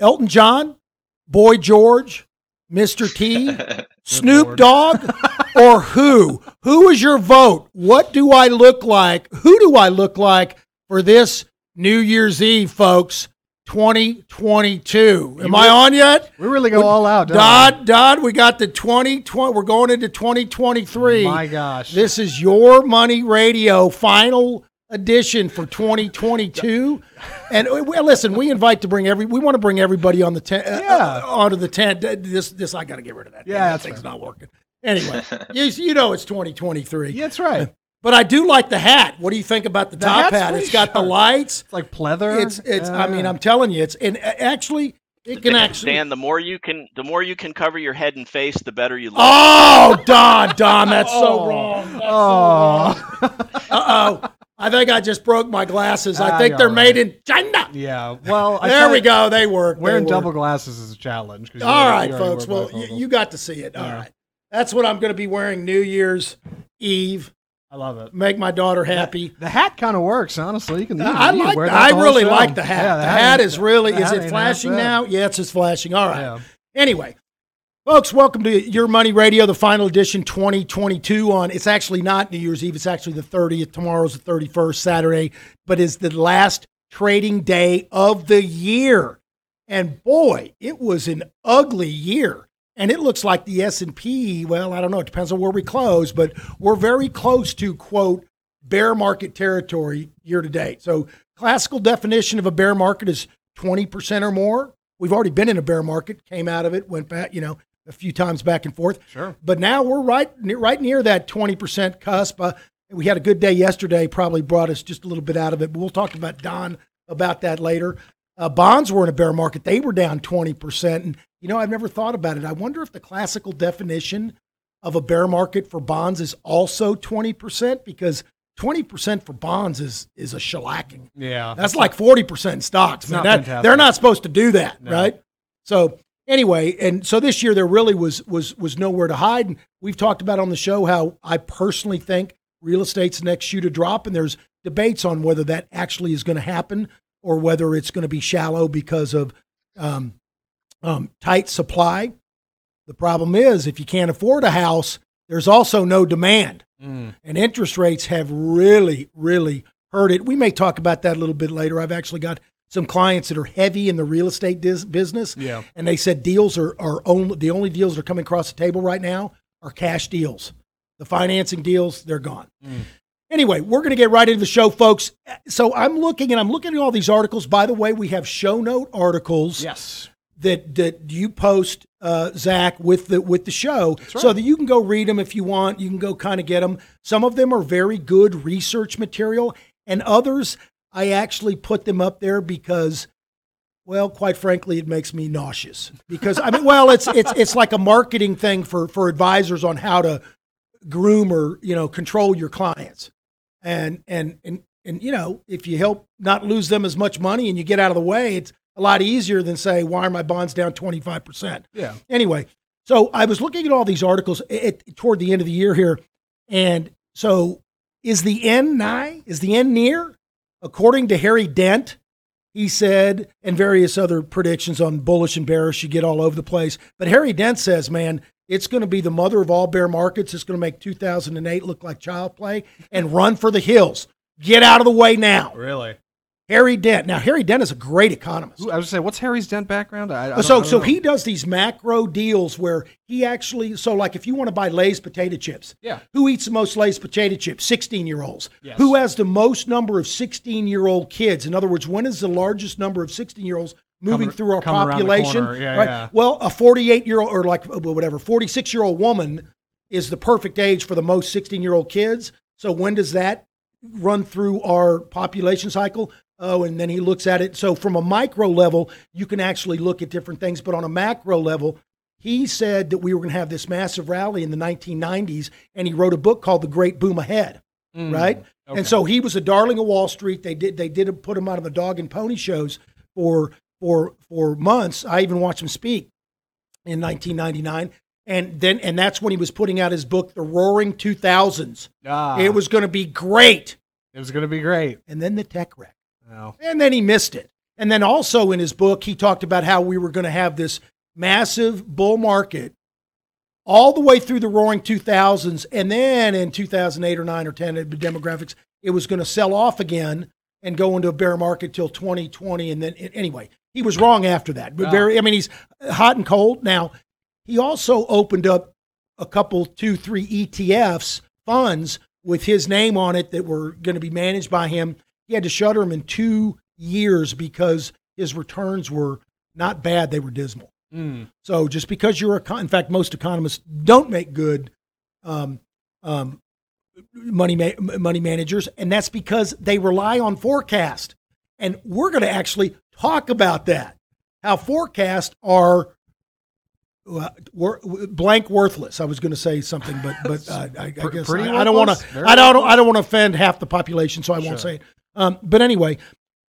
Elton John, Boy George, Mr. T, Snoop Dogg, or who? Who is your vote? What do I look like? Who do I look like for this New Year's Eve, folks? 2022. Am I on yet? We really go all out. don't we? Dodd, Dodd, we got the 2020. We're going into 2023. My gosh. This is your money radio final edition for 2022. and uh, well, listen, we invite to bring every. We want to bring everybody on the tent. Uh, Yeah. uh, onto the tent. Uh, This, this, I got to get rid of that. Yeah, that that's thing's fair. not working. Anyway, you, you know it's 2023. Yeah, that's right. But I do like the hat. What do you think about the, The top hat? It's got the lights. It's like pleather. It's it's. I mean, I'm telling you, it's and uh, actually it can actually. Dan, the more you can, the more you can cover your head and face, the better you look. Oh, Don, Don, that's so Oh. wrong. That's Oh. Uh oh. I think I just broke my glasses. I Ah, think they're all made in China. yeah. Well, I There we go. They work. They Wearing work. double glasses is a challenge. All right, folks. Well, you, you got to see it. All Yeah. right. That's what I'm going to be wearing New Year's Eve. I love it. Make my daughter happy. The hat kind of works, honestly. You can. You, I like. wear I really show. like the hat. Yeah, the, hat ain't- is really. Is it flashing now? Yes, it's just flashing. All right. Yeah. Anyway, folks, welcome to Your Money Radio, the final edition 2022 on it's actually not New Year's Eve, it's actually the 30th. Tomorrow's the 31st, Saturday, but is the last trading day of the year. And boy, it was an ugly year. And it looks like the S&P, well, I don't know, it depends on where we close, but we're very close to quote bear market territory year to date. So, classical definition of a bear market is 20% or more. We've already been in a bear market, came out of it, went back, you know, a few times back and forth. Sure. But now we're right right near that 20% cusp. Uh, we had a good day yesterday, probably brought us just a little bit out of it, but we'll talk about Don about that later. Uh, bonds were in a bear market. They were down 20%. And, you know, I've never thought about it. I wonder if the classical definition of a bear market for bonds is also 20% because 20% for bonds is, is a shellacking. Yeah. That's like 40% stocks. Man. That- they're not supposed to do that, No. right? So anyway, and so this year there really was was was nowhere to hide. And we've talked about on the show how I personally think real estate's the next shoe to drop, and there's debates on whether that actually is going to happen or whether it's going to be shallow because of um, um, tight supply. The problem is if you can't afford a house, there's also no demand Mm. and interest rates have really, really hurt it. We may talk about that a little bit later. I've actually got some clients that are heavy in the real estate dis- business, Yeah. and they said deals are, are only the only deals that are coming across the table right now are cash deals. The financing deals, they're gone. Anyway, we're going to get right into the show, folks. So I'm looking and I'm looking at all these articles. By the way, we have show note articles Yes. that that you post, uh, Zach, with the with the show, so that you can go read them if you want. You can go kind of get them. Some of them are very good research material, and others I actually put them up there because, well, quite frankly, it makes me nauseous. Because I mean, well, it's it's it's like a marketing thing for for advisors on how to groom or you know control your clients, and and and and you know if you help not lose them as much money and you get out of the way, it's a lot easier than say why are my bonds down twenty five percent. Yeah. Anyway, so I was looking at all these articles at, toward the end of the year here, and so is the end nigh? Is the end near? According to Harry Dent, he said, and various other predictions on bullish and bearish, you get all over the place. But Harry Dent says, man, it's going to be the mother of all bear markets. It's going to make 2008 look like child play and run for the hills. Get out of the way now. Really? Harry Dent. Now, Harry Dent is a great economist. I was gonna say, what's Harry's Dent background? I, I so so know. he does these macro deals where he actually so like if you want to buy Lay's potato chips, Yeah. who eats the most Lay's potato chips? Sixteen year olds. Yes. Who has the most number of sixteen year old kids? In other words, when is the largest number of sixteen year olds moving Coming- through our coming around the population? Yeah, right. yeah. Well, a forty eight year old or like uh, whatever forty six year old woman is the perfect age for the most sixteen year old kids. So when does that run through our population cycle. Oh, and then he looks at it. So from a micro level, you can actually look at different things, but on a macro level, he said that we were going to have this massive rally in the 1990s, and he wrote a book called The Great Boom Ahead, Mm, right? okay. And so he was a darling of Wall Street. They did they did put him out of the dog and pony shows for for for months. I even watched him speak in 1999. And then, and that's when he was putting out his book, The Roaring 2000s. Ah, It was going to be great. it was going to be great. And then the tech wreck. Wow. And then he missed it. And then also in his book, he talked about how we were going to have this massive bull market all the way through the roaring 2000s. And then in 2008 or 9 or 10, the demographics, it was going to sell off again and go into a bear market till 2020. And then, anyway, he was wrong after that. But very, I mean, he's hot and cold. Now, he also opened up a couple, two, three ETFs, funds with his name on it that were going to be managed by him. He had to shutter them in two years because his returns were not bad, they were dismal. Mm. So just because you're a, in fact, most economists don't make good um, um, money ma- money managers, and that's because they rely on forecast. And we're going to actually talk about that. How forecasts are uh, blank worthless. I was going to say something, but but uh, I, I, guess I, I, don't want to. I don't. I don't want to offend half the population, so I won't say it. Um, but anyway,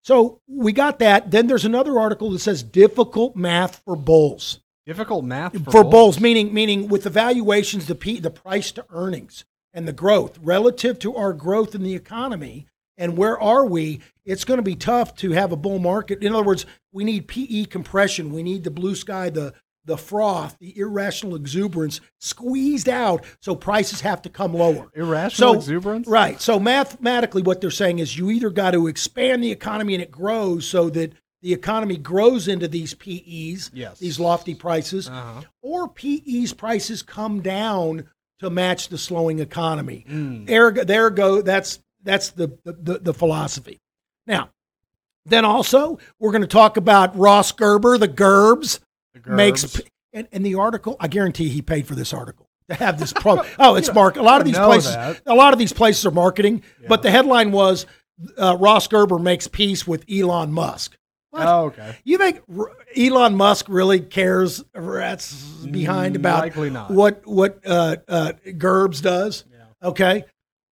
so we got that. Then there's another article that says difficult math for bulls. Difficult math for, for bulls. bulls, meaning meaning with the valuations, the P, the price to earnings, and the growth relative to our growth in the economy. And where are we? It's going to be tough to have a bull market. In other words, we need PE compression. We need the blue sky, the the froth, the irrational exuberance squeezed out, so prices have to come lower. Irrational so, exuberance? Right. So mathematically, what they're saying is you either got to expand the economy and it grows so that the economy grows into these PEs, yes. these lofty prices, uh-huh. or PEs prices come down to match the slowing economy. Mm. Ergo, there go. That's that's the, the the philosophy. Now, then also we're going to talk about Ross Gerber, the Gerbs makes and, and the article. I guarantee he paid for this article to have this pro. oh, it's mark. A lot of these places. That. A lot of these places are marketing. Yeah. But the headline was uh, Ross Gerber makes peace with Elon Musk. What? Oh, okay. You think Elon Musk really cares? That's behind about what what uh, uh, Gerbs does. Yeah. Okay,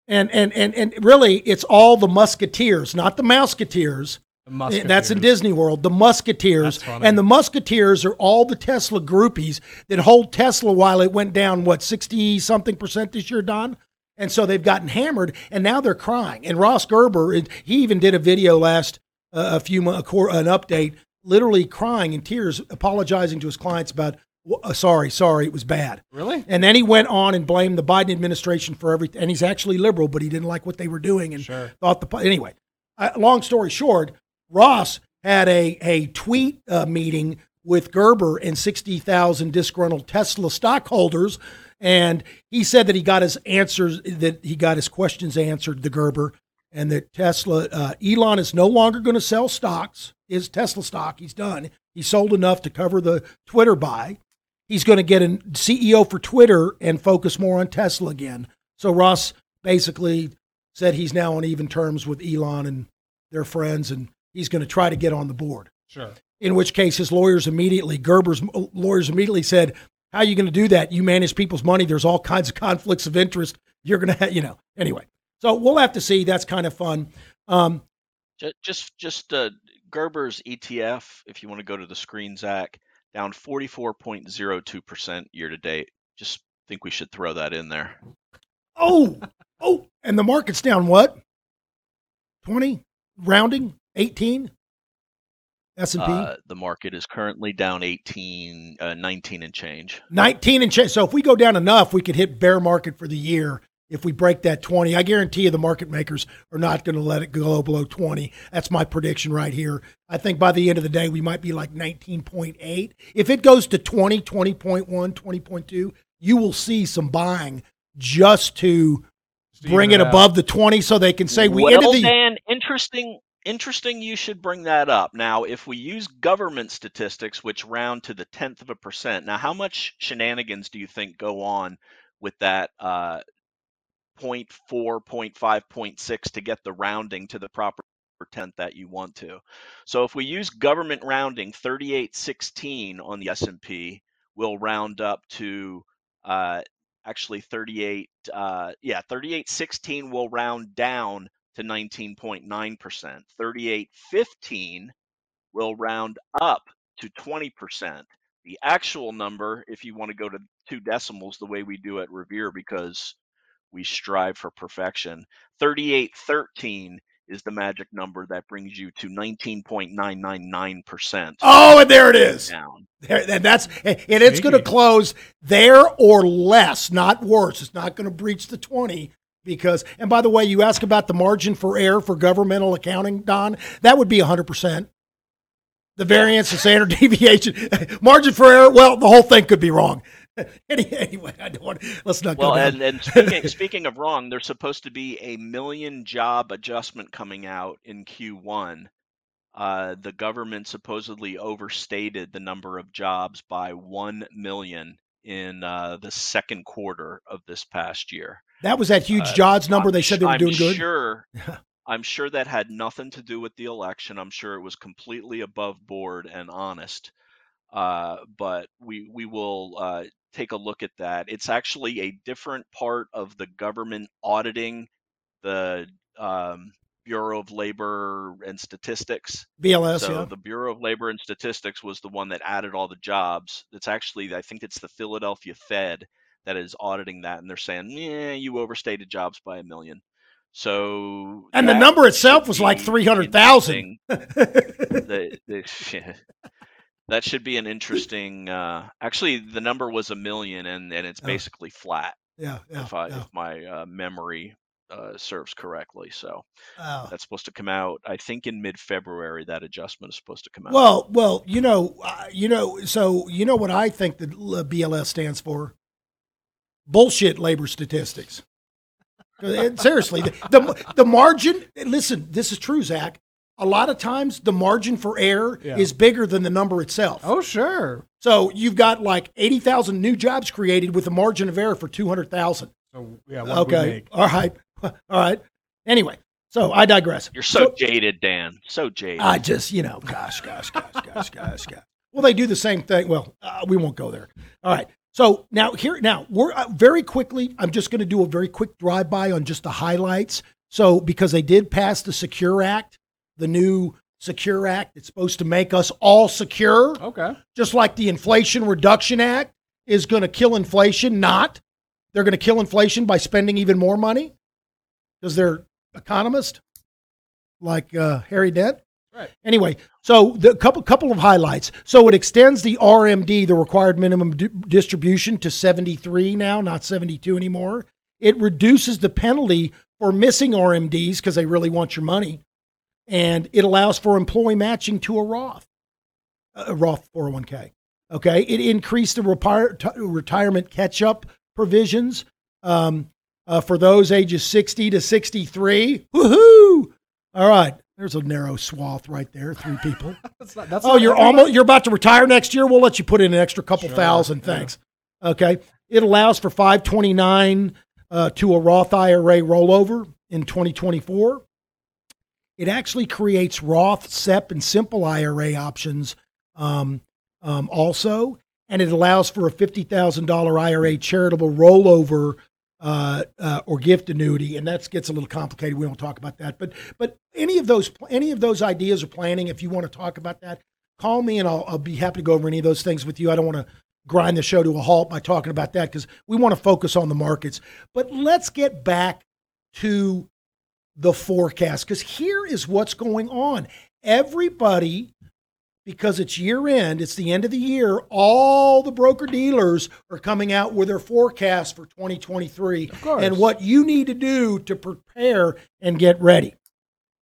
and and and and really, it's all the Musketeers, not the Mouseketeers. That's in Disney World. The Musketeers. And the Musketeers are all the Tesla groupies that hold Tesla while it went down, what, 60 something percent this year, Don? And so they've gotten hammered and now they're crying. And Ross Gerber, he even did a video last, uh, a few months, an update, literally crying in tears, apologizing to his clients about, uh, sorry, sorry, it was bad. Really? And then he went on and blamed the Biden administration for everything. And he's actually liberal, but he didn't like what they were doing and sure. thought the, anyway. Uh, long story short, Ross had a, a tweet uh, meeting with Gerber and 60,000 disgruntled Tesla stockholders. And he said that he got his answers, that he got his questions answered, the Gerber, and that Tesla, uh, Elon is no longer going to sell stocks, his Tesla stock. He's done. He sold enough to cover the Twitter buy. He's going to get a CEO for Twitter and focus more on Tesla again. So Ross basically said he's now on even terms with Elon and their friends. And he's going to try to get on the board. Sure. In which case, his lawyers immediately, Gerber's lawyers immediately said, How are you going to do that? You manage people's money. There's all kinds of conflicts of interest. You're going to, have, you know, anyway. So we'll have to see. That's kind of fun. Um, just, just uh, Gerber's ETF, if you want to go to the screen, Zach, down 44.02% year to date. Just think we should throw that in there. Oh, oh, and the market's down what? 20? rounding 18 S&P? Uh, the market is currently down 18, uh, 19 and change. 19 and change. So if we go down enough, we could hit bear market for the year. If we break that 20, I guarantee you the market makers are not going to let it go below 20. That's my prediction right here. I think by the end of the day, we might be like 19.8. If it goes to 20, 20.1, 20.2, you will see some buying just to bring it, above the 20 so they can say we well, ended the Dan, interesting interesting you should bring that up. Now, if we use government statistics which round to the tenth of a percent. Now, how much shenanigans do you think go on with that uh 0.4, 0.5, 0.6 to get the rounding to the proper tenth that you want to. So if we use government rounding 3816 on the S&P, we'll round up to uh, actually 38 uh, yeah 3816 will round down to 19.9% 3815 will round up to 20% the actual number if you want to go to two decimals the way we do at revere because we strive for perfection 3813 is the magic number that brings you to 19.999%. Oh, and there it is. Down. There, and that's and it's going to close there or less, not worse. It's not going to breach the 20 because and by the way, you ask about the margin for error for governmental accounting, Don, that would be 100%. The variance, the standard deviation, margin for error, well, the whole thing could be wrong. anyway, I don't want. Let's not. Well, and, and speaking, speaking of wrong, there's supposed to be a million job adjustment coming out in Q1. Uh, the government supposedly overstated the number of jobs by one million in uh, the second quarter of this past year. That was that huge uh, jobs number. I'm they said they were I'm doing good. Sure. I'm sure that had nothing to do with the election. I'm sure it was completely above board and honest. Uh, but we we will uh, take a look at that. It's actually a different part of the government auditing the um, Bureau of Labor and Statistics. BLS, so yeah. The Bureau of Labor and Statistics was the one that added all the jobs. It's actually, I think it's the Philadelphia Fed that is auditing that, and they're saying, yeah, you overstated jobs by a million. So and the number itself was like three hundred thousand. that should be an interesting. Uh, actually, the number was a million, and and it's basically flat. Yeah, yeah, if I yeah. if my uh, memory uh, serves correctly. So oh. that's supposed to come out. I think in mid February that adjustment is supposed to come out. Well, well, you know, uh, you know, so you know what I think the BLS stands for? Bullshit labor statistics. Seriously, the, the, the margin. Listen, this is true, Zach. A lot of times, the margin for error yeah. is bigger than the number itself. Oh, sure. So you've got like eighty thousand new jobs created with a margin of error for two hundred thousand. So yeah, okay, all right, all right. Anyway, so I digress. You're so, so jaded, Dan. So jaded. I just, you know, gosh, gosh, gosh, gosh, gosh, gosh. Well, they do the same thing. Well, uh, we won't go there. All right. So now here, now we're uh, very quickly. I'm just going to do a very quick drive by on just the highlights. So because they did pass the Secure Act, the new Secure Act, it's supposed to make us all secure. Okay. Just like the Inflation Reduction Act is going to kill inflation. Not, they're going to kill inflation by spending even more money because they're economists like uh, Harry Dent. Right. Anyway, so the couple couple of highlights. So it extends the RMD, the required minimum distribution, to 73 now, not 72 anymore. It reduces the penalty for missing RMDs because they really want your money, and it allows for employee matching to a Roth, a Roth 401k. Okay, it increased the t- retirement catch-up provisions um, uh, for those ages 60 to 63. Woohoo! All right, there's a narrow swath right there. Three people. that's not, that's oh, you're almost you're about to retire next year. We'll let you put in an extra couple sure, thousand. Thanks. Yeah. Okay. It allows for 529 uh, to a Roth IRA rollover in 2024. It actually creates Roth, SEP, and simple IRA options um, um, also, and it allows for a $50,000 IRA charitable rollover uh, uh, or gift annuity, and that gets a little complicated. We don't talk about that, but but any of those any of those ideas or planning, if you want to talk about that, call me and I'll, I'll be happy to go over any of those things with you. I don't want to grind the show to a halt by talking about that because we want to focus on the markets. But let's get back to the forecast because here is what's going on. Everybody because it's year end, it's the end of the year, all the broker dealers are coming out with their forecast for 2023 and what you need to do to prepare and get ready.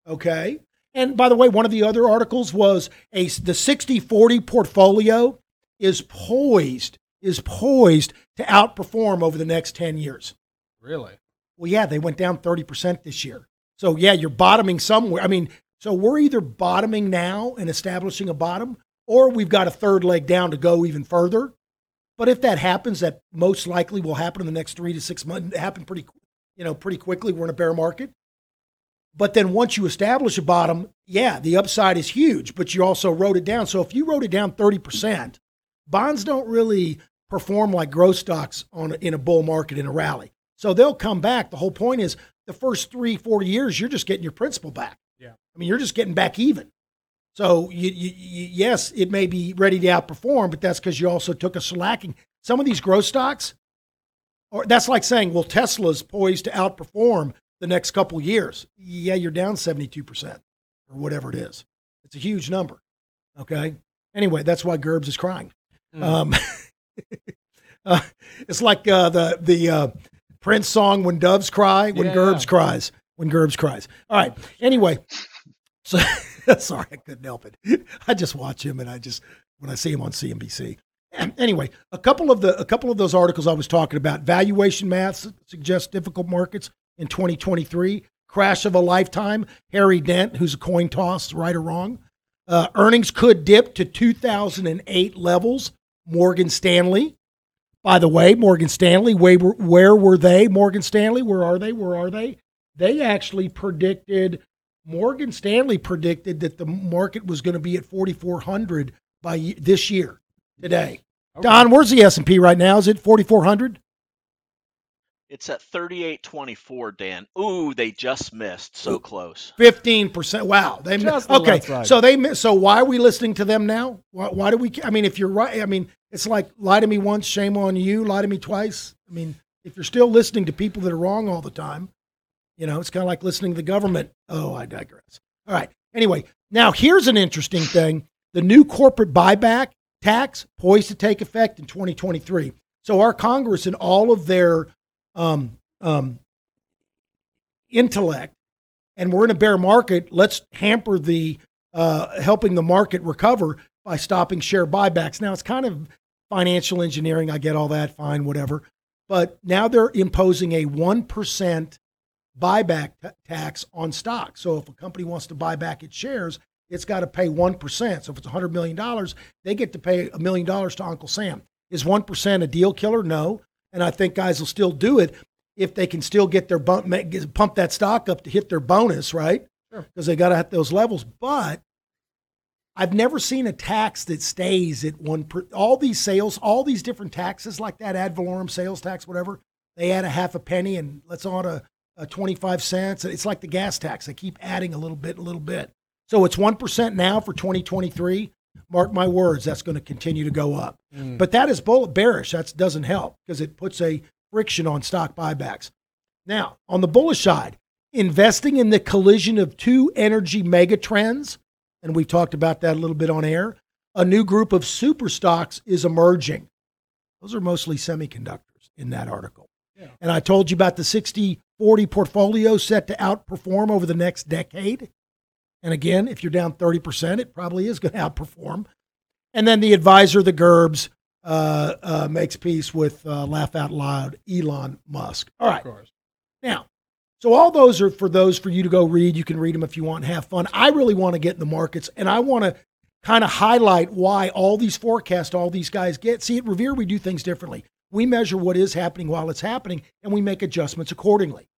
Okay? And by the way, one of the other articles was a the 60/40 portfolio is poised is poised to outperform over the next 10 years. Really? Well, yeah, they went down 30% this year. So, yeah, you're bottoming somewhere. I mean, so we're either bottoming now and establishing a bottom, or we've got a third leg down to go even further. But if that happens, that most likely will happen in the next three to six months. Happen pretty, you know, pretty quickly. We're in a bear market. But then once you establish a bottom, yeah, the upside is huge, but you also wrote it down. So if you wrote it down 30%, bonds don't really perform like growth stocks on in a bull market in a rally. So they'll come back. The whole point is the first three, four years, you're just getting your principal back. I mean, you're just getting back even. So you, you, you, yes, it may be ready to outperform, but that's because you also took a slacking. Some of these growth stocks, or that's like saying, well, Tesla's poised to outperform. the next couple years, yeah, you're down 72% or whatever it is. It's a huge number. Okay. Anyway, that's why Gerbs is crying. Mm. Um, uh, it's like uh, the the uh, Prince song "When Doves Cry," when yeah, Gerbs yeah. cries, when Gerbs cries. All right. Anyway, so sorry, I couldn't help it. I just watch him, and I just when I see him on CNBC. Anyway, a couple of the a couple of those articles I was talking about, valuation math suggests difficult markets in 2023. Crash of a lifetime. Harry Dent, who's a coin toss, right or wrong. Uh, earnings could dip to 2008 levels. Morgan Stanley. By the way, Morgan Stanley, where, where were they? Morgan Stanley, where are they? Where are they? They actually predicted, Morgan Stanley predicted that the market was going to be at 4,400 by this year, today. Okay. Don, where's the S&P right now? Is it 4,400? It's at 38.24, Dan. Ooh, they just missed. So close. 15%. Wow. They just Okay. So they missed. so why are we listening to them now? Why, why do we I mean, if you're right, I mean, it's like lie to me once, shame on you, lie to me twice. I mean, if you're still listening to people that are wrong all the time, you know, it's kind of like listening to the government. Oh, I digress. All right. Anyway, now here's an interesting thing. The new corporate buyback tax poised to take effect in 2023. So our Congress and all of their um, um, intellect and we're in a bear market, let's hamper the uh, helping the market recover by stopping share buybacks. Now it's kind of financial engineering. I get all that, fine, whatever. But now they're imposing a one percent buyback t- tax on stock. So if a company wants to buy back its shares, it's got to pay one percent. So if it's hundred million dollars, they get to pay a million dollars to Uncle Sam. Is one percent a deal killer? No and I think guys will still do it if they can still get their bump, make, pump that stock up to hit their bonus, right? Because sure. they got to hit those levels. But I've never seen a tax that stays at one. Per, all these sales, all these different taxes like that, ad valorem sales tax, whatever. They add a half a penny and let's on a, a 25 cents. It's like the gas tax. They keep adding a little bit, a little bit. So it's 1% now for 2023 mark my words, that's going to continue to go up. Mm. But that is bullet bearish. That doesn't help because it puts a friction on stock buybacks. Now, on the bullish side, investing in the collision of two energy megatrends, and we've talked about that a little bit on air, a new group of super stocks is emerging. Those are mostly semiconductors in that article. Yeah. And I told you about the 60 40 portfolio set to outperform over the next decade. And again, if you're down 30%, it probably is going to outperform. And then the advisor, the Gerbs, uh, uh, makes peace with uh, laugh out loud Elon Musk. All right. Of course. Now, so all those are for those for you to go read. You can read them if you want and have fun. I really want to get in the markets and I want to kind of highlight why all these forecasts, all these guys get. See, at Revere, we do things differently. We measure what is happening while it's happening and we make adjustments accordingly.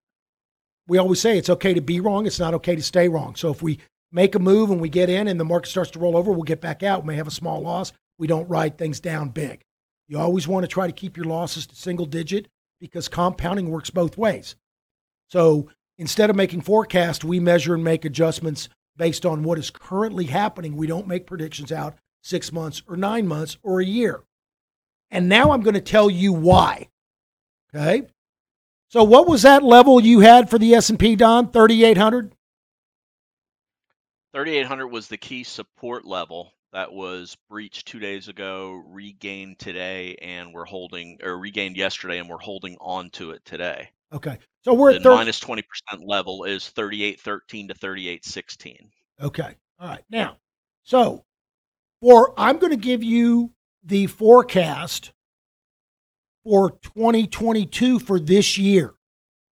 We always say it's okay to be wrong, it's not okay to stay wrong. So if we make a move and we get in and the market starts to roll over, we'll get back out. We may have a small loss. We don't write things down big. You always want to try to keep your losses to single digit because compounding works both ways. So instead of making forecasts, we measure and make adjustments based on what is currently happening. We don't make predictions out six months or nine months or a year. And now I'm going to tell you why. Okay. So what was that level you had for the S&P, Don? 3,800? 3800 was the key support level that was breached two days ago, regained today, and we're holding, or regained yesterday, and we're holding on to it today. Okay. So we're the at 30... minus 20% level is 3813 to 3816. Okay. All right. Now, so for I'm going to give you the forecast for 2022 for this year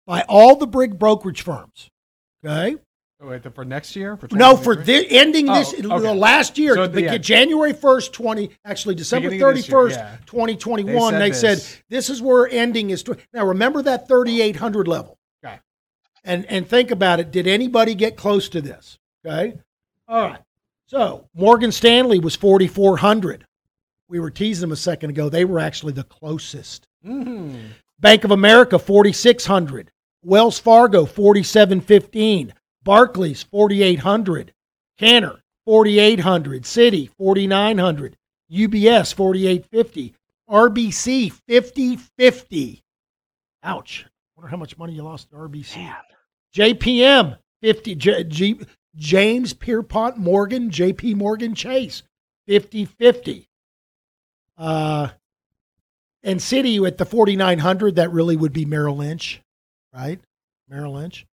by all the big brokerage firms. Okay. Oh, wait, for next year? For no, for oh, the, ending this oh, okay. the last year, so the, yeah. January first, twenty actually December thirty first, yeah. twenty twenty one. They, said, they said this is where ending is. Now remember that thirty eight hundred level. Okay. And and think about it. Did anybody get close to this? Okay. All right. So Morgan Stanley was forty four hundred. We were teasing them a second ago. They were actually the closest. Mm-hmm. Bank of America forty six hundred. Wells Fargo forty seven fifteen. Barclays 4800, Cantor 4800, Citi 4900, UBS 4850, RBC 5050. Ouch. Wonder how much money you lost at RBC. Man. JPM 50 J, G, James Pierpont Morgan, JP Morgan Chase 50 50. Uh, and Citi at the 4900, that really would be Merrill Lynch, right? Merrill Lynch.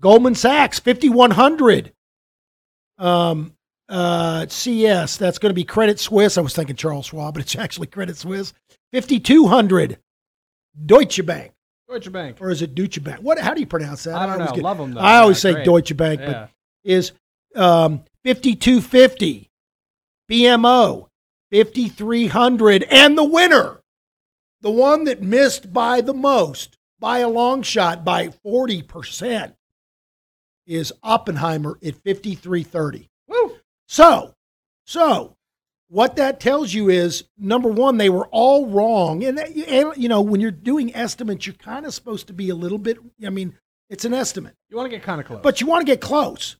Goldman Sachs 5100. Um, uh, CS, that's going to be Credit Suisse. I was thinking Charles Schwab, but it's actually Credit Suisse. 5200. Deutsche Bank. Deutsche Bank. Or is it Deutsche Bank? What? How do you pronounce that? I don't always know. get- Love them though. I always Yeah, say great. Deutsche Bank, Yeah. but is um, 5250. BMO 5300. And the winner, the one that missed by the most, by a long shot, by 40%, is Oppenheimer at 5330. Woo! So, so what that tells you is number one, they were all wrong, and, and you know when you're doing estimates, you're kind of supposed to be a little bit. I mean, it's an estimate, You want to get kind of close. but you want to get close.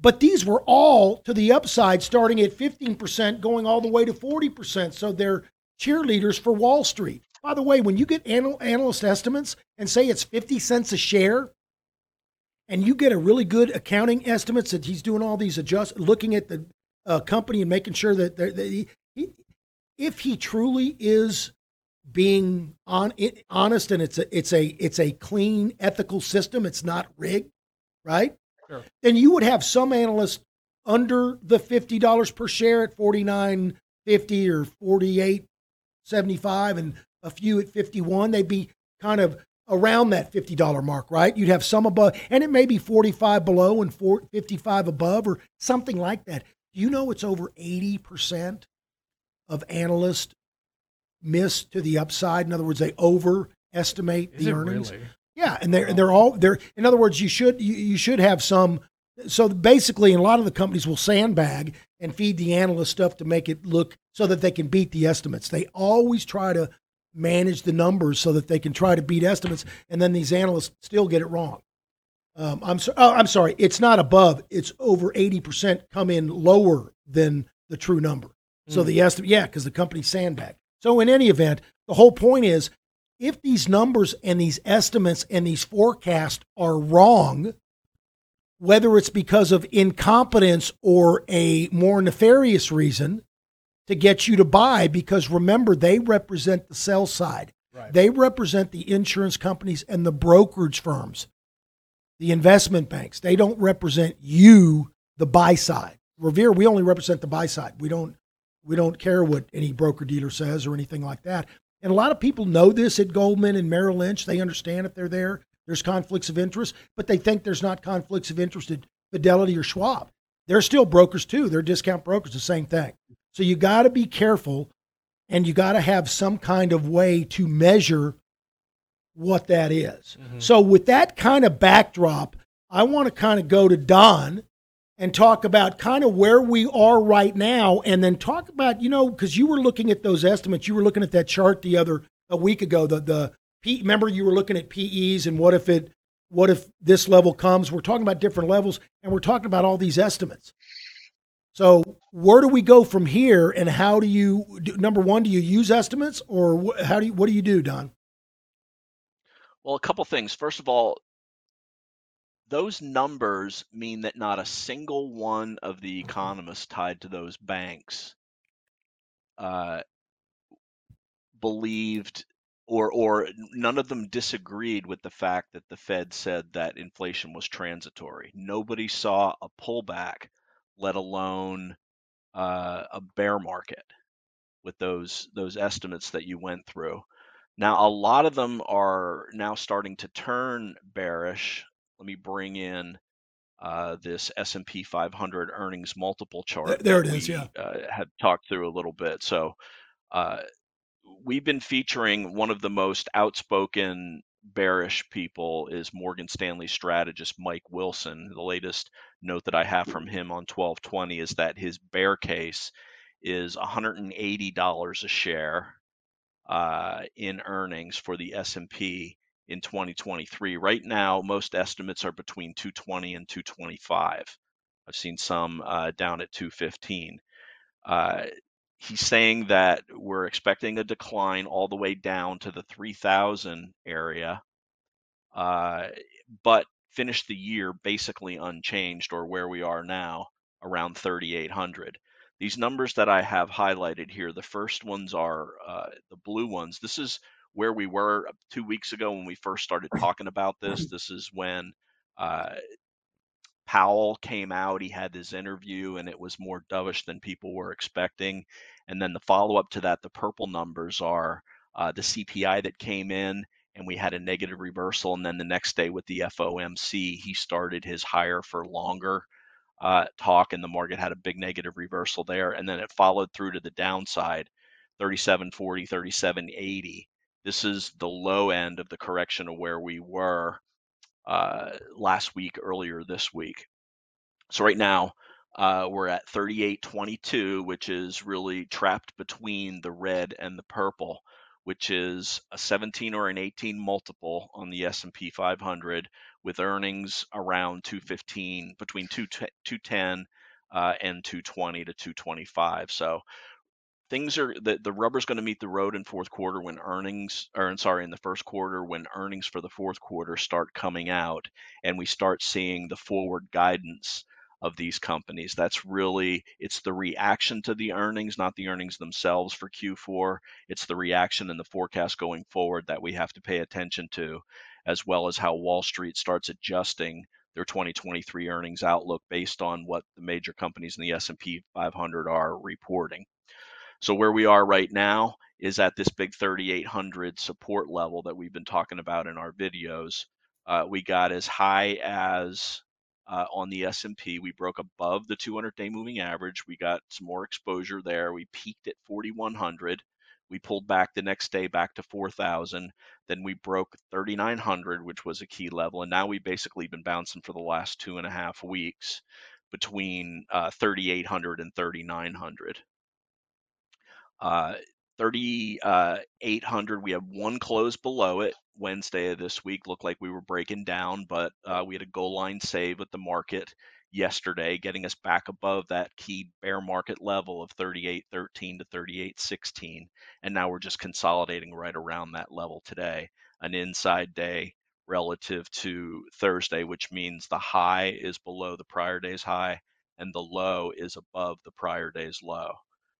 But these were all to the upside, starting at 15%, going all the way to 40%. So they're cheerleaders for Wall Street. By the way, when you get anal- analyst estimates and say it's 50 cents a share, and you get a really good accounting estimates that he's doing all these adjust, looking at the uh, company and making sure that, he, if he truly is being on, honest and it's a it's a it's a clean ethical system, it's not rigged, right? Sure. Then you would have some analysts under the fifty dollars per share at forty nine fifty or forty eight seventy five, and a few at fifty one. They'd be kind of around that fifty dollar mark, right? You'd have some above, and it may be forty five below and 55 above, or something like that. Do you know it's over eighty percent of analysts miss to the upside? In other words, they overestimate Is the earnings. really? Yeah, and they're they're all they're. In other words, you should you, you should have some. So basically, a lot of the companies will sandbag and feed the analyst stuff to make it look so that they can beat the estimates. They always try to manage the numbers so that they can try to beat estimates, and then these analysts still get it wrong. Um, I'm so, oh, I'm sorry. It's not above. It's over eighty percent come in lower than the true number. So the estimate, yeah, because the company sandbag. So in any event, the whole point is, if these numbers and these estimates and these forecasts are wrong, whether it's because of incompetence or a more nefarious reason to get you to buy, because remember, they represent the sell side. Right. They represent the insurance companies and the brokerage firms, the investment banks. They don't represent you, the buy side. Revere, we only represent the buy side. We don't we don't care what any broker dealer says or anything like that. And a lot of people know this at Goldman and Merrill Lynch. They understand if they're there, there's conflicts of interest, but they think there's not conflicts of interest at Fidelity or Schwab. They're still brokers too. They're discount brokers, the same thing. So you got to be careful and you got to have some kind of way to measure what that is. Mm-hmm. So, with that kind of backdrop, I want to kind of go to Don and talk about kind of where we are right now and then talk about, you know, because you were looking at those estimates, you were looking at that chart the other a week ago, the the P, remember you were looking at PEs and what if it what if this level comes? We're talking about different levels and we're talking about all these estimates. So, where do we go from here and how do you do, number 1 do you use estimates or how do you what do you do, Don? Well, a couple things. First of all, those numbers mean that not a single one of the economists tied to those banks uh, believed or or none of them disagreed with the fact that the Fed said that inflation was transitory. Nobody saw a pullback, let alone uh, a bear market with those those estimates that you went through. Now, a lot of them are now starting to turn bearish. Let me bring in uh, this S&P 500 earnings multiple chart. there it is, we, yeah. Uh, had talked through a little bit. So, uh, we've been featuring one of the most outspoken bearish people is Morgan Stanley strategist Mike Wilson. The latest note that I have from him on 1220 is that his bear case is $180 a share uh, in earnings for the S&P in 2023. Right now, most estimates are between 220 and 225. I've seen some uh, down at 215. Uh, he's saying that we're expecting a decline all the way down to the 3,000 area, uh, but finish the year basically unchanged or where we are now around 3,800. These numbers that I have highlighted here, the first ones are uh, the blue ones. This is where we were two weeks ago when we first started talking about this. This is when uh, Powell came out, he had his interview, and it was more dovish than people were expecting. And then the follow up to that, the purple numbers are uh, the CPI that came in, and we had a negative reversal. And then the next day with the FOMC, he started his higher for longer uh, talk, and the market had a big negative reversal there. And then it followed through to the downside 3740, 3780. This is the low end of the correction of where we were uh, last week, earlier this week. So right now, uh, we're at 38.22, which is really trapped between the red and the purple, which is a 17 or an 18 multiple on the S&P 500 with earnings around 215, between 210 uh, and 220 to 225. So things are the, the rubber's going to meet the road in fourth quarter when earnings or sorry in the first quarter when earnings for the fourth quarter start coming out and we start seeing the forward guidance of these companies. That's really it's the reaction to the earnings not the earnings themselves for Q4 it's the reaction and the forecast going forward that we have to pay attention to as well as how Wall Street starts adjusting their 2023 earnings outlook based on what the major companies in the S&P 500 are reporting so where we are right now is at this big 3800 support level that we've been talking about in our videos. Uh, we got as high as uh, on the S&P, we broke above the 200-day moving average. We got some more exposure there. We peaked at 4100. We pulled back the next day back to 4000. Then we broke 3900, which was a key level, and now we've basically been bouncing for the last two and a half weeks between uh, 3800 and 3900. Uh, 3,800. we have one close below it. Wednesday of this week looked like we were breaking down, but uh, we had a goal line save at the market yesterday, getting us back above that key bear market level of 38.13 to 38.16. And now we're just consolidating right around that level today. An inside day relative to Thursday, which means the high is below the prior day's high and the low is above the prior day's low.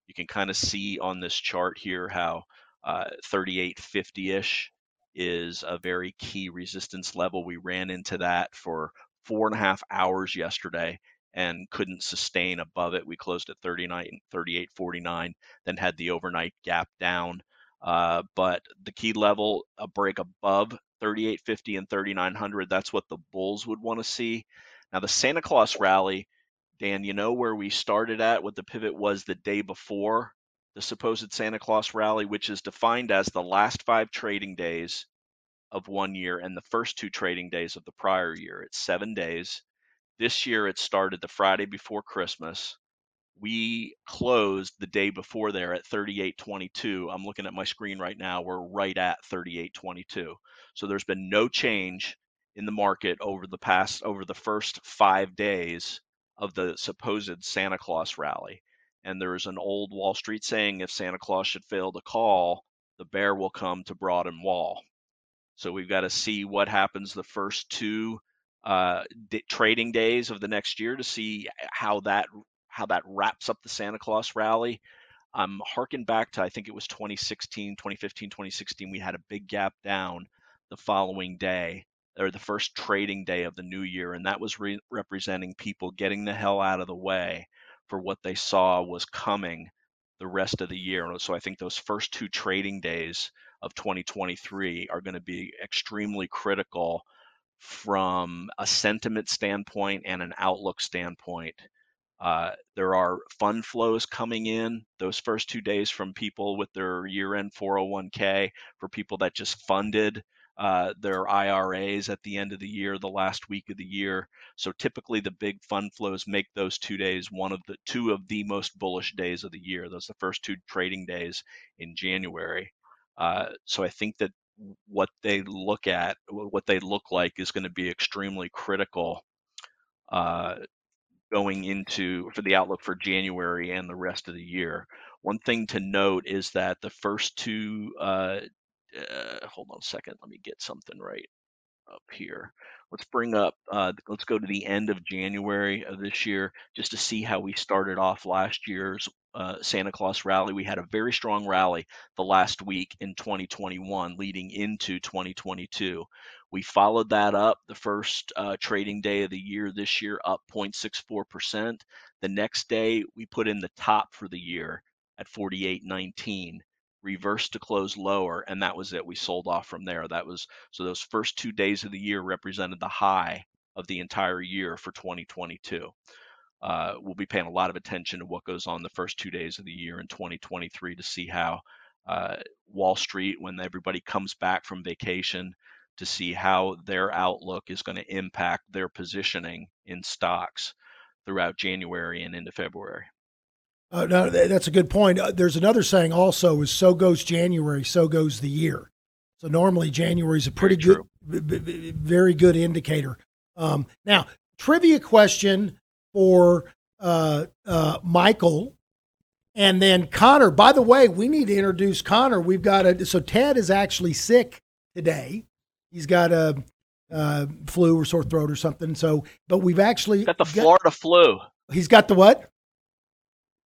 You can kind of see on this chart here how uh, 3850-ish is a very key resistance level. We ran into that for four and a half hours yesterday and couldn't sustain above it. We closed at 39, 38.49, then had the overnight gap down. Uh, but the key level, a break above 3850 and 3900, that's what the bulls would want to see. Now, the Santa Claus rally Dan, you know where we started at, what the pivot was the day before the supposed Santa Claus rally, which is defined as the last five trading days of one year and the first two trading days of the prior year. It's seven days. This year it started the Friday before Christmas. We closed the day before there at 38.22. I'm looking at my screen right now. We're right at 38.22. So there's been no change in the market over the past over the first 5 days of the supposed Santa Claus rally. And there's an old Wall Street saying if Santa Claus should fail to call, the bear will come to Broad and Wall. So we've got to see what happens the first two uh, d- trading days of the next year to see how that how that wraps up the Santa Claus rally. I'm harking back to I think it was 2016, 2015, 2016. We had a big gap down the following day or the first trading day of the new year, and that was re- representing people getting the hell out of the way for what they saw was coming the rest of the year. So I think those first two trading days of 2023 are going to be extremely critical from a sentiment standpoint and an outlook standpoint. Uh, there are fund flows coming in those first two days from people with their year end 401k, for people that just funded uh, their IRAs at the end of the year, the last week of the year. So typically, the big fund flows make those two days one of the two of the most bullish days of the year. Those are the first two trading days in January. Uh, so I think that what they look at, what they look like, is going to be extremely critical uh, going into for the outlook for January and the rest of the year. One thing to note is that the first two uh, uh, hold on a second. Let me get something right. up here. Let's bring up, uh, let's go to the end of January of this year just to see how we started off last year's uh, Santa Claus rally. We had a very strong rally the last week in 2021 leading into 2022. We followed that up the first uh, trading day of the year this year, up 0.64%. The next day, we put in the top for the year at 48.19 reversed to close lower, and that was it. We sold off from there. That was so those first two days of the year represented the high of the entire year for 2022. Uh, we'll be paying a lot of attention to what goes on the first two days of the year in 2023 to see how uh, Wall Street, when everybody comes back from vacation, to see how their outlook is going to impact their positioning in stocks throughout January and into February. Uh, no, that's a good point. Uh, there's another saying also is so goes January, so goes the year. So normally January is a pretty very good, b- b- very good indicator. Um, now, trivia question for uh, uh, Michael, and then Connor. By the way, we need to introduce Connor. We've got a so Ted is actually sick today. He's got a uh, flu or sore throat or something. So, but we've actually got the Florida flu. He's got the what?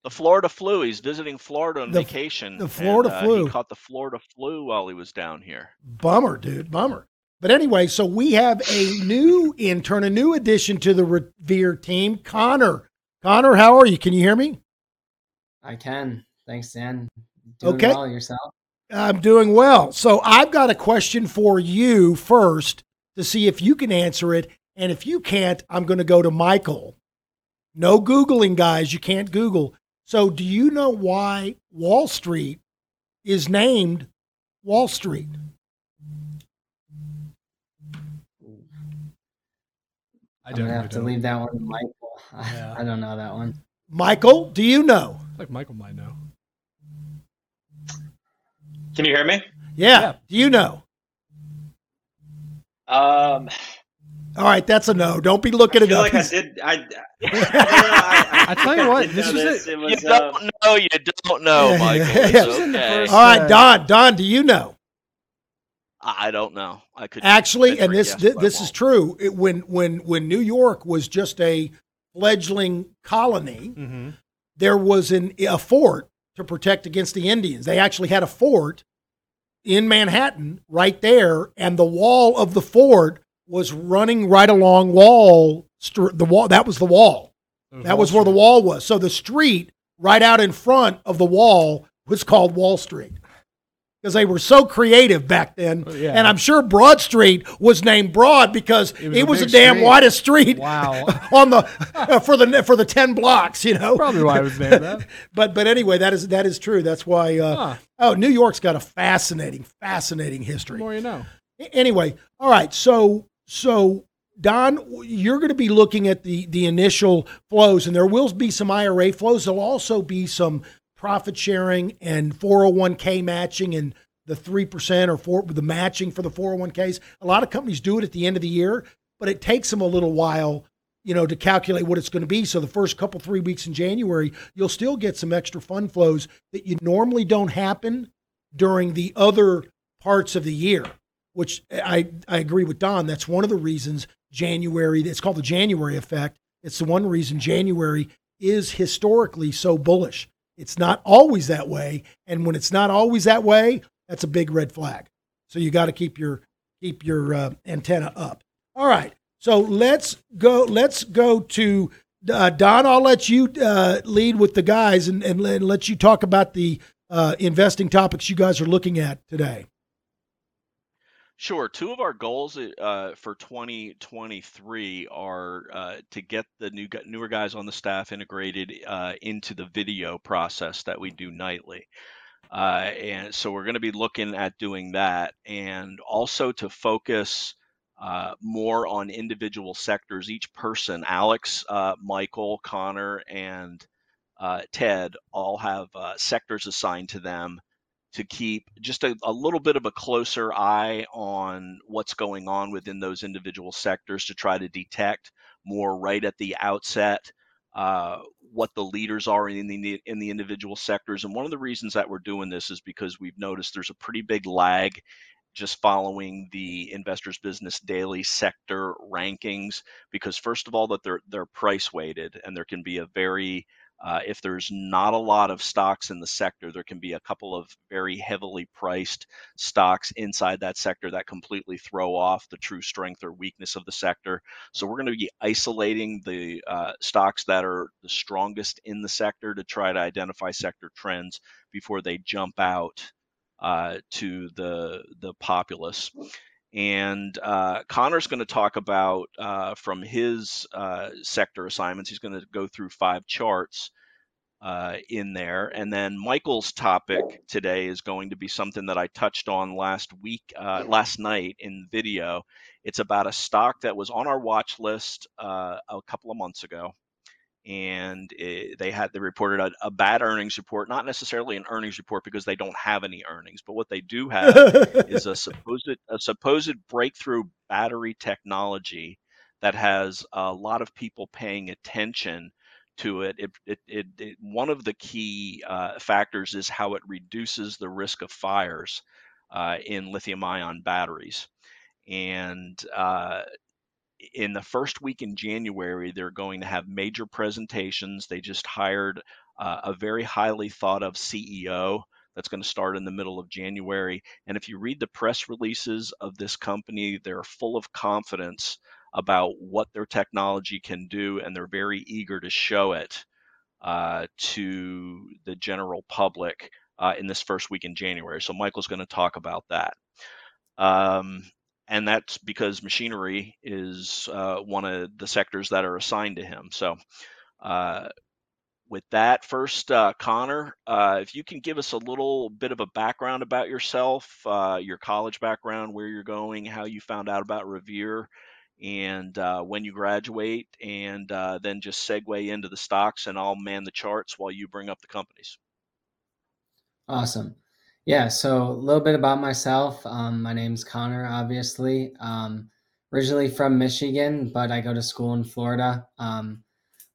The Florida flu. He's visiting Florida on The- vacation. the Florida and, uh, flu. He caught the Florida flu while he was down here. Bummer, dude. Bummer. But anyway, so we have a new intern, a new addition to the Revere team, Connor. Connor, how are you? Can you hear me? I can. Thanks, Dan. Doing Okay. well yourself. I'm doing well. So I've got a question for you first to see if you can answer it. And if you can't, I'm going to go to Michael. No Googling, guys. You can't Google. So do you know why Wall Street is named Wall Street? I don't gonna have to know. leave that one to Michael. I- Yeah. I don't know that one. Michael, do you know? Like Michael might know. Can you hear me? Yeah. Yeah. Do you know? Um, All right, that's a no. Don't be I looking it feel up. like I did. I, I, I tell you what, did this know was It You was, don't uh, know. You don't know, Yeah. Michael. This It's was in the okay. All right, uh, Don. Don, do you know? I I don't know. I could Actually, and this guess, thi- this is true. It, when when when New York was just a fledgling colony, Mm-hmm. there was an, a fort to protect against the Indians. They actually had a fort in Manhattan right there, and the wall of the fort was running right along Wall Street. The wall that was the wall. That was where the wall was. So the street right out in front of the wall was called Wall Street because they were so creative back then. Oh, yeah. And I'm sure Broad Street was named Broad because it It was, was the a damn street. widest street Wow. on the uh, for the for the 10 blocks, you know. Probably why it was named that. But but anyway, that is that is true. That's why uh, Huh. oh, New York's got a fascinating fascinating The history. more you know. Anyway, all right. So so Don, you're going to be looking at the the initial flows, and there will be some IRA flows. There'll also be some profit sharing and 401k matching and the three percent or four the matching for the 401ks. A lot of companies do it at the end of the year, but it takes them a little while, you know, to calculate what it's going to be. So the first couple three weeks in January, you'll still get some extra fund flows that you normally don't happen during the other parts of the year which I, I agree with Don. That's one of the reasons January, it's called the January effect. It's the one reason January is historically so bullish. It's not always that way. And when it's not always that way, that's a big red flag. So you got to keep your, keep your uh, antenna up. All right. So let's go, let's go to uh, Don. I'll let you uh, lead with the guys and, and, let- let you talk about the uh, investing topics you guys are looking at today. Sure. Two of our goals uh, for 2023 are uh, to get the new newer guys on the staff integrated uh, into the video process that we do nightly. Uh, and so we're going to be looking at doing that and also to focus uh, more on individual sectors. Each person, Alex, uh, Michael, Connor, and uh, Ted, all have uh, sectors assigned to them to keep just a, a little bit of a closer eye on what's going on within those individual sectors to try to detect more right at the outset uh, what the leaders are in the in the individual sectors. And one of the reasons that we're doing this is because we've noticed there's a pretty big lag just following the Investors Business Daily sector rankings because first of all that they're they're price weighted and there can be a very uh, if there's not a lot of stocks in the sector, there can be a couple of very heavily priced stocks inside that sector that completely throw off the true strength or weakness of the sector. So we're going to be isolating the uh, stocks that are the strongest in the sector to try to identify sector trends before they jump out uh, to the the populace. And uh, Connor's going to talk about uh, from his uh, sector assignments. He's going to go through five charts uh, in there. And then Michael's topic today is going to be something that I touched on last week, uh, last night in video. It's about a stock that was on our watch list uh, a couple of months ago and it, they had they reported a, a, bad earnings report not necessarily an earnings report because they don't have any earnings but what they do have is a supposed a supposed breakthrough battery technology that has a lot of people paying attention to it, it, it, it, it one of the key uh, factors is how it reduces the risk of fires uh, in lithium ion batteries. And uh, in the first week in January, they're going to have major presentations. They just hired uh, a very highly thought of CEO that's going to start in the middle of January. And if you read the press releases of this company, they're full of confidence about what their technology can do, and they're very eager to show it uh, to the general public uh, in this first week in January. So Michael's going to talk about that. Um, and that's because machinery is uh, one of the sectors that are assigned to him. So, uh, with that, first, uh, Connor, uh, if you can give us a little bit of a background about yourself, uh, your college background, where you're going, how you found out about Revere, and uh, when you graduate, and then just segue into the stocks, and I'll man the charts while you bring up the companies. Awesome. Yeah, so a little bit about myself. Um, my name's Connor, obviously. Um, originally from Michigan, but I go to school in Florida. Um,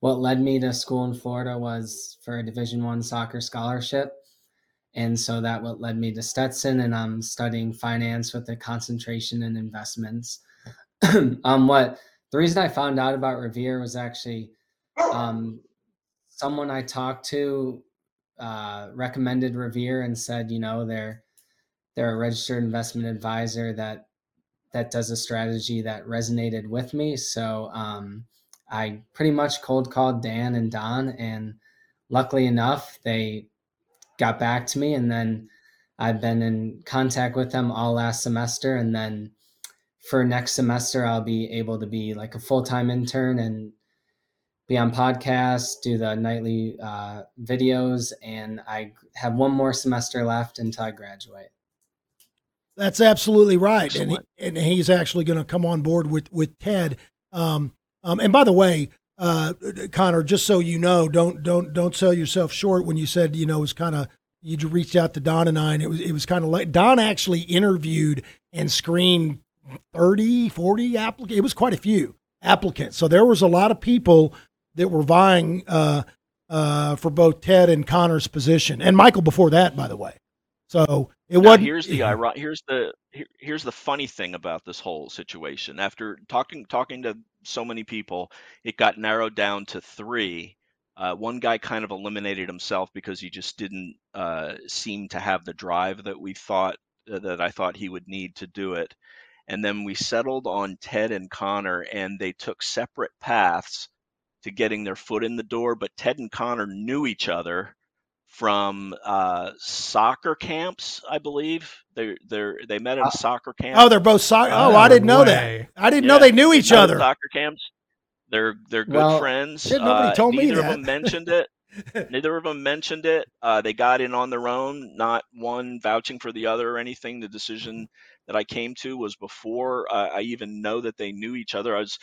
what led me to school in Florida was for a Division One soccer scholarship, and so that what led me to Stetson, and I'm studying finance with a concentration in investments. um, what the reason I found out about Revere was actually um, someone I talked to uh, recommended Revere and said, you know, they're they're a registered investment advisor that that does a strategy that resonated with me. So um, I pretty much cold called Dan and Don, and luckily enough, they got back to me, and then I've been in contact with them all last semester, and then for next semester, I'll be able to be like a full time intern and be on podcasts, do the nightly uh, videos, and I have one more semester left until I graduate. That's absolutely right, and he, and he's actually going to come on board with with Ted. Um, um, and by the way, uh, Connor, just so you know, don't don't don't sell yourself short when you said you know it was kind of you reached out to Don and I, and it was it was kind of like Don actually interviewed and screened 30, 40 applicants. It was quite a few applicants, so there was a lot of people that were vying uh, uh, for both Ted and Connor's position, and Michael before that, by the way. So it was. Here's the ironic. Here's the here, here's the funny thing about this whole situation. After talking talking to so many people, it got narrowed down to three. Uh, one guy kind of eliminated himself because he just didn't uh, seem to have the drive that we thought uh, that I thought he would need to do it. And then we settled on Ted and Connor, and they took separate paths to getting their foot in the door. But Ted and Connor knew each other from uh, soccer camps, I believe. They they they met at a uh, soccer camp. Oh, they're both soccer. Oh, I didn't know that. I didn't yeah, know they knew each other. Soccer camps. They're they're good well, friends. Shit, nobody uh, told me Neither of them mentioned it. neither of them mentioned it. Uh, they got in on their own, not one vouching for the other or anything. The decision that I came to was before uh, I even know that they knew each other. I was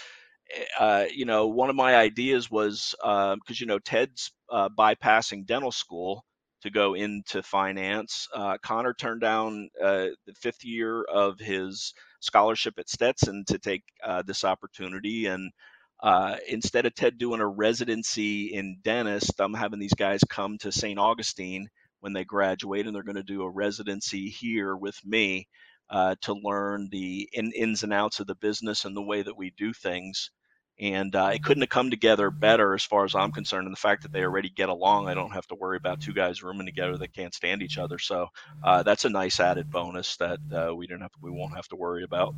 uh, you know, one of my ideas was because um, you know Ted's uh, bypassing dental school to go into finance. Uh, Connor turned down uh, the fifth year of his scholarship at Stetson to take uh, this opportunity, and uh, instead of Ted doing a residency in dentist, I'm having these guys come to St. Augustine when they graduate, and they're going to do a residency here with me uh, to learn the in, ins and outs of the business and the way that we do things. And uh, it couldn't have come together better, as far as I'm concerned. And the fact that they already get along, I don't have to worry about two guys rooming together that can't stand each other. So uh, that's a nice added bonus that uh, we don't have, to, we won't have to worry about.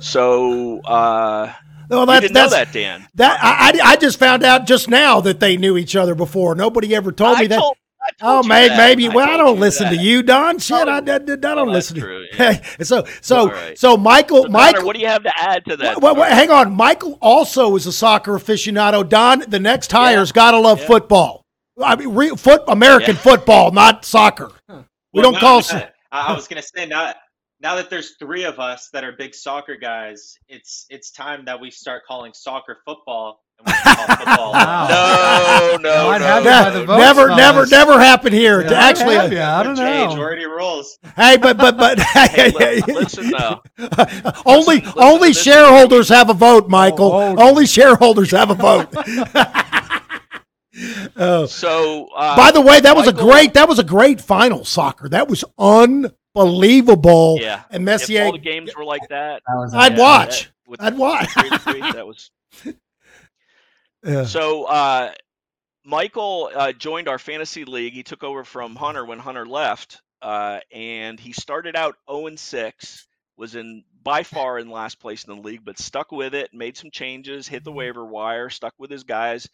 So uh, you that's didn't know that, Dan. that I, I I just found out just now that they knew each other before. Nobody ever told I me that. told- Oh, told you maybe, that. maybe. Well, I told don't listen that. to you, Don. Shit, oh, I, I, I don't oh, that's listen. true, to yeah. so, so, All right. so Michael, So, Michael. Connor, what do you have to add to that? Wait, wait, hang on. Michael also is a soccer aficionado. Don, the next hire's got to love Yeah. football. I mean, re, foot American Yeah. football, not soccer. We Well, don't call. that- I, I was gonna say now. Now that there's three of us that are big soccer guys, it's it's time that we start calling soccer football and we can call football. Wow. No, no, I'd no, have no, no. votes, never, never, never happened here. Yeah, to actually, have ya. I don't Jay, know. Majority rules. hey, but but but Hey, li- listen though. only listen only to this. shareholders have a vote, Michael. Oh, only shareholders have a vote. Oh. So, uh, By the way, that was a great that was a great final soccer. That was unbelievable. yeah. And If all the games were like that, That I'd yeah, watch. that- I'd watch. three to three, that was Yeah. So uh, Michael uh, joined our fantasy league. He took over from Hunter when Hunter left, uh, and he started out 0 and 6. Was in by far in last place in the league, but stuck with it. Made some changes, hit the waiver wire, stuck with his guys,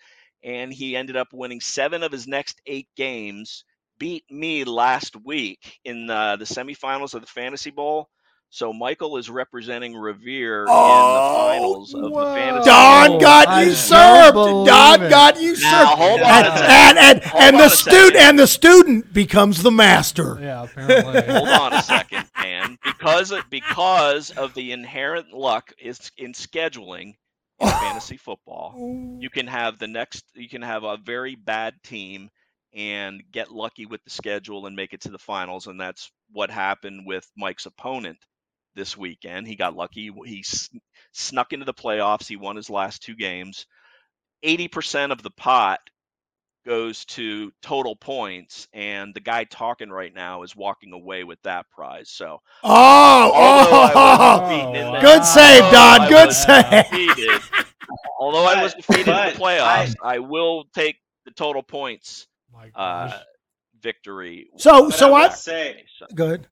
and he ended up winning seven of his next eight games. Beat me last week in uh, the semifinals of the Fantasy Bowl. So Michael is representing Revere Oh, in the oh, finals of the fantasy. Don got I you don't served. believe Don it. got you served. Now, hold on and, a second. and and, Hold and on the student and the student becomes the master. Yeah, apparently. Hold on a second, man. Because of, because of the inherent luck is in scheduling in fantasy football, you can have the next you can have a very bad team and get lucky with the schedule and make it to the finals and that's what happened with Mike's opponent this weekend. He got lucky. He sn- snuck into the playoffs. He won his last two games. 80% of the pot goes to total points and the guy talking right now is walking away with that prize. So Oh, Although oh, Oh, the- good save, Don. Good save. defeated, although I was But- defeated in the playoffs, I, will take the total points My uh, victory. So- But so I I- must say, Good.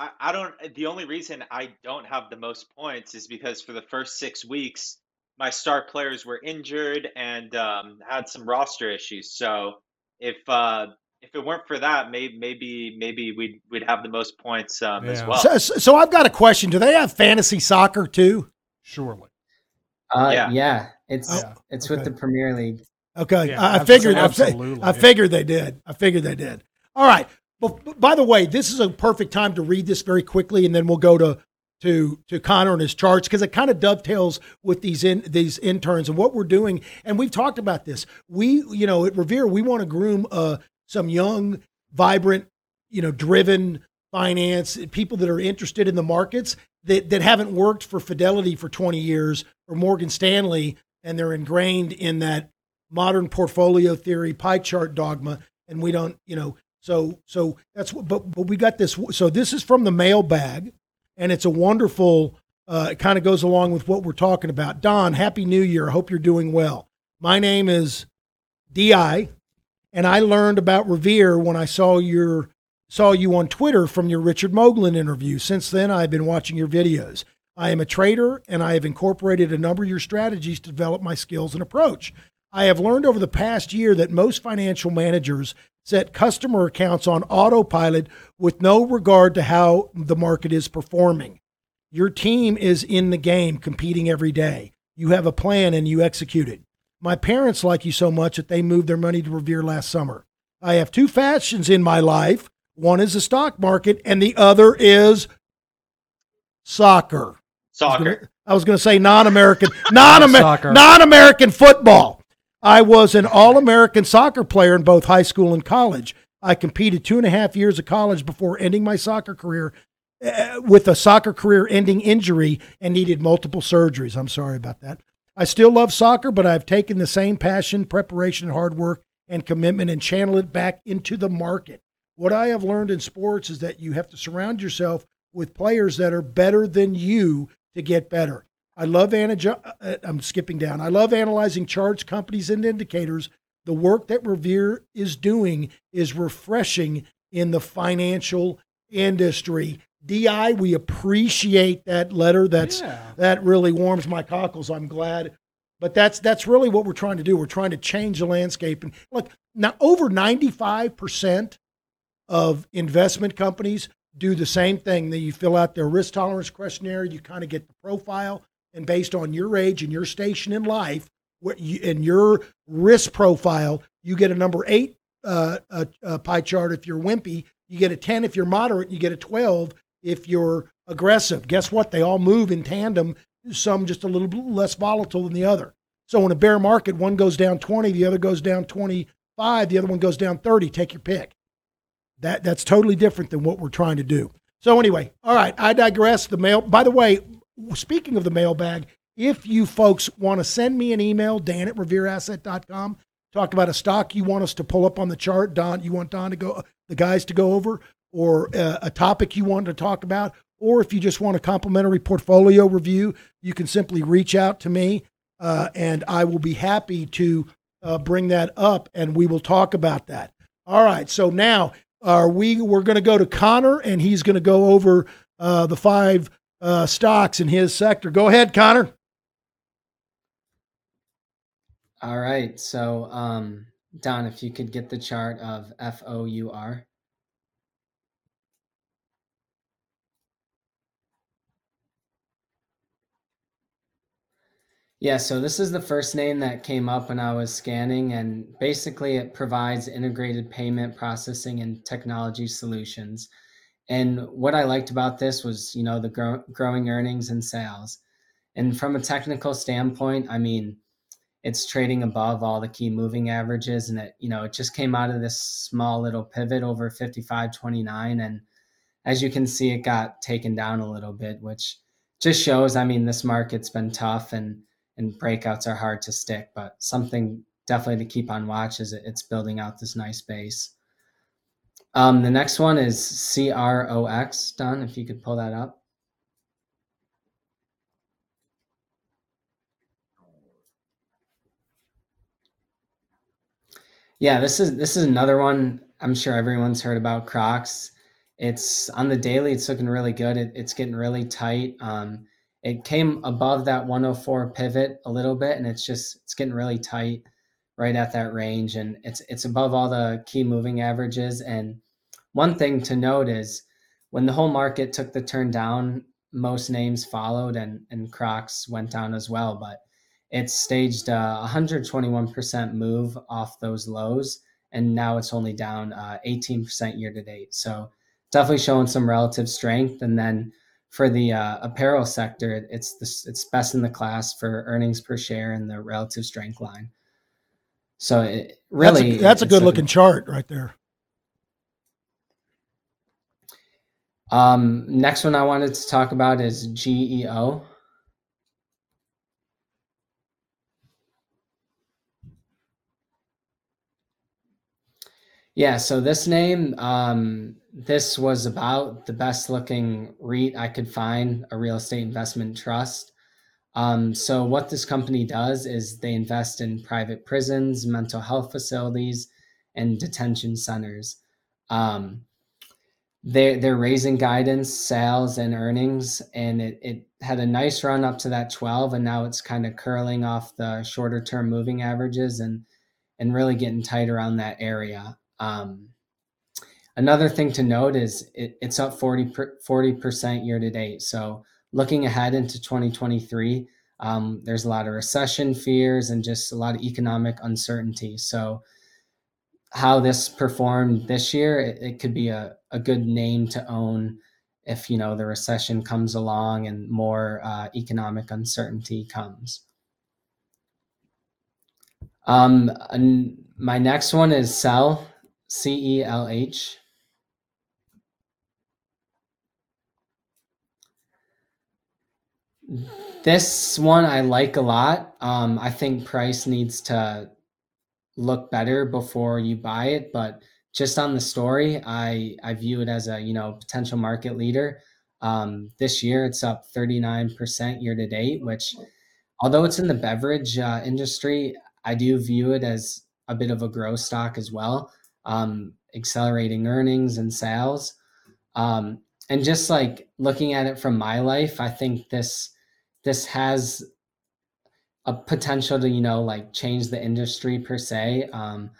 I, I don't. The only reason I don't have the most points is because for the first six weeks, my star players were injured and um, had some roster issues. So if uh, if it weren't for that, maybe maybe maybe we'd we'd have the most points um, as well. So, so I've got a question. Do they have fantasy soccer too? Surely. Uh, Yeah. yeah. it's Oh, it's okay. with the Premier League. Okay, Yeah, I, I figured. Absolutely, I figured they did. I figured they did. All right. But by the way, this is a perfect time to read this very quickly, and then we'll go to to to Connor and his charts because it kind of dovetails with these in these interns and what we're doing. And we've talked about this. We, you know, at Revere, we want to groom uh, some young, vibrant, you know, driven finance people that are interested in the markets that that haven't worked for Fidelity for 20 years or Morgan Stanley, and they're ingrained in that modern portfolio theory pie chart dogma and we don't you know so so that's what but, but we got this so this is from the mailbag and it's a wonderful uh, it kind of goes along with what we're talking about. Don happy new year. I hope you're doing well. My name is di and i learned about revere when i saw your saw you on twitter from your richard moglen interview. Since then i've been watching your videos. I am a trader and i have incorporated a number of your strategies to develop my skills and approach. I have learned over the past year that most financial managers set customer accounts on autopilot with no regard to how the market is performing. Your team is in the game competing every day. You have a plan and you execute it. My parents like you so much that they moved their money to Revere last summer. I have two fashions in my life. One is the stock market and the other is soccer. Soccer. I was going to say non-American, non Soccer. non-American football. I was an All-American soccer player in both high school and college. I competed two and a half years of college before ending my soccer career uh, with a soccer career-ending injury and needed multiple surgeries. I'm sorry about that. I still love soccer, but I've taken the same passion, preparation, hard work, and commitment and channel it back into the market. what I have learned in sports is that you have to surround yourself with players that are better than you to get better. I love ana- uh, I'm skipping down. I love analyzing charts, companies, and indicators. The work that Revere is doing is refreshing in the financial industry. Di, we appreciate that letter. That's Yeah. that really warms my cockles. I'm glad, but that's that's really what we're trying to do. We're trying to change the landscape. And look, now over 95 percent of investment companies do the same thing. That you fill out their risk tolerance questionnaire. You kind of get the profile and based on your age and your station in life what you, and your risk profile, you get a number eight uh, uh, uh, pie chart if you're wimpy. You get a 10 if you're moderate. You get a 12 if you're aggressive. Guess what? They all move in tandem, some just a little less volatile than the other. So in a bear market, one goes down 20, the other goes down 25, the other one goes down 30. Take your pick. That, that's totally different than what we're trying to do. So anyway, all right, I digress. The mail. By the way, speaking of the mailbag, if you folks want to send me an email, Dan at revereasset.com, talk about a stock you want us to pull up on the chart, Don, you want Don to go, the guys to go over, or uh, a topic you want to talk about, or if you just want a complimentary portfolio review, you can simply reach out to me, uh, and I will be happy to uh, bring that up, and we will talk about that. All right, so now are we? We're going to go to Connor, and he's going to go over uh, the five uh, stocks in his sector. Go ahead, Connor. All right. So, um, Don, if you could get the chart of F O U R. Yeah, so this is the first name that came up when I was scanning, and basically it provides integrated payment processing and technology solutions. And what I liked about this was, you know, the grow- growing earnings and sales. And from a technical standpoint, I mean, it's trading above all the key moving averages, and it, you know, it just came out of this small little pivot over 55.29, and as you can see, it got taken down a little bit, which just shows. I mean, this market's been tough, and and breakouts are hard to stick, but something definitely to keep on watch as it's building out this nice base. Um, the next one is CROX, Don, if you could pull that up. Yeah, this is this is another one. I'm sure everyone's heard about Crocs. It's on the daily. It's looking really good. It, it's getting really tight. Um, it came above that 104 pivot a little bit and it's just it's getting really tight right at that range and it's it's above all the key moving averages and one thing to note is when the whole market took the turn down most names followed and and crocs went down as well but it staged a 121% move off those lows and now it's only down uh, 18% year to date so definitely showing some relative strength and then for the uh, apparel sector, it's the, it's best in the class for earnings per share and the relative strength line. So it really, that's a, that's a good looking chart right there. Um, next one I wanted to talk about is GEO. Yeah, so this name, um, this was about the best looking REIT I could find, a real estate investment trust. Um, so, what this company does is they invest in private prisons, mental health facilities, and detention centers. Um, they're, they're raising guidance, sales, and earnings, and it, it had a nice run up to that 12, and now it's kind of curling off the shorter term moving averages and, and really getting tight around that area. Um, another thing to note is it, it's up 40 percent year to date. So looking ahead into 2023, um, there's a lot of recession fears and just a lot of economic uncertainty. So how this performed this year, it, it could be a, a good name to own if you know the recession comes along and more uh, economic uncertainty comes. Um, my next one is Cell. C E L H. This one I like a lot. Um, I think price needs to look better before you buy it, but just on the story, I I view it as a you know potential market leader. Um, this year, it's up 39% year to date, which, although it's in the beverage uh, industry, I do view it as a bit of a growth stock as well, um, accelerating earnings and sales. Um, and just like looking at it from my life, I think this this has a potential to you know like change the industry per se. Um,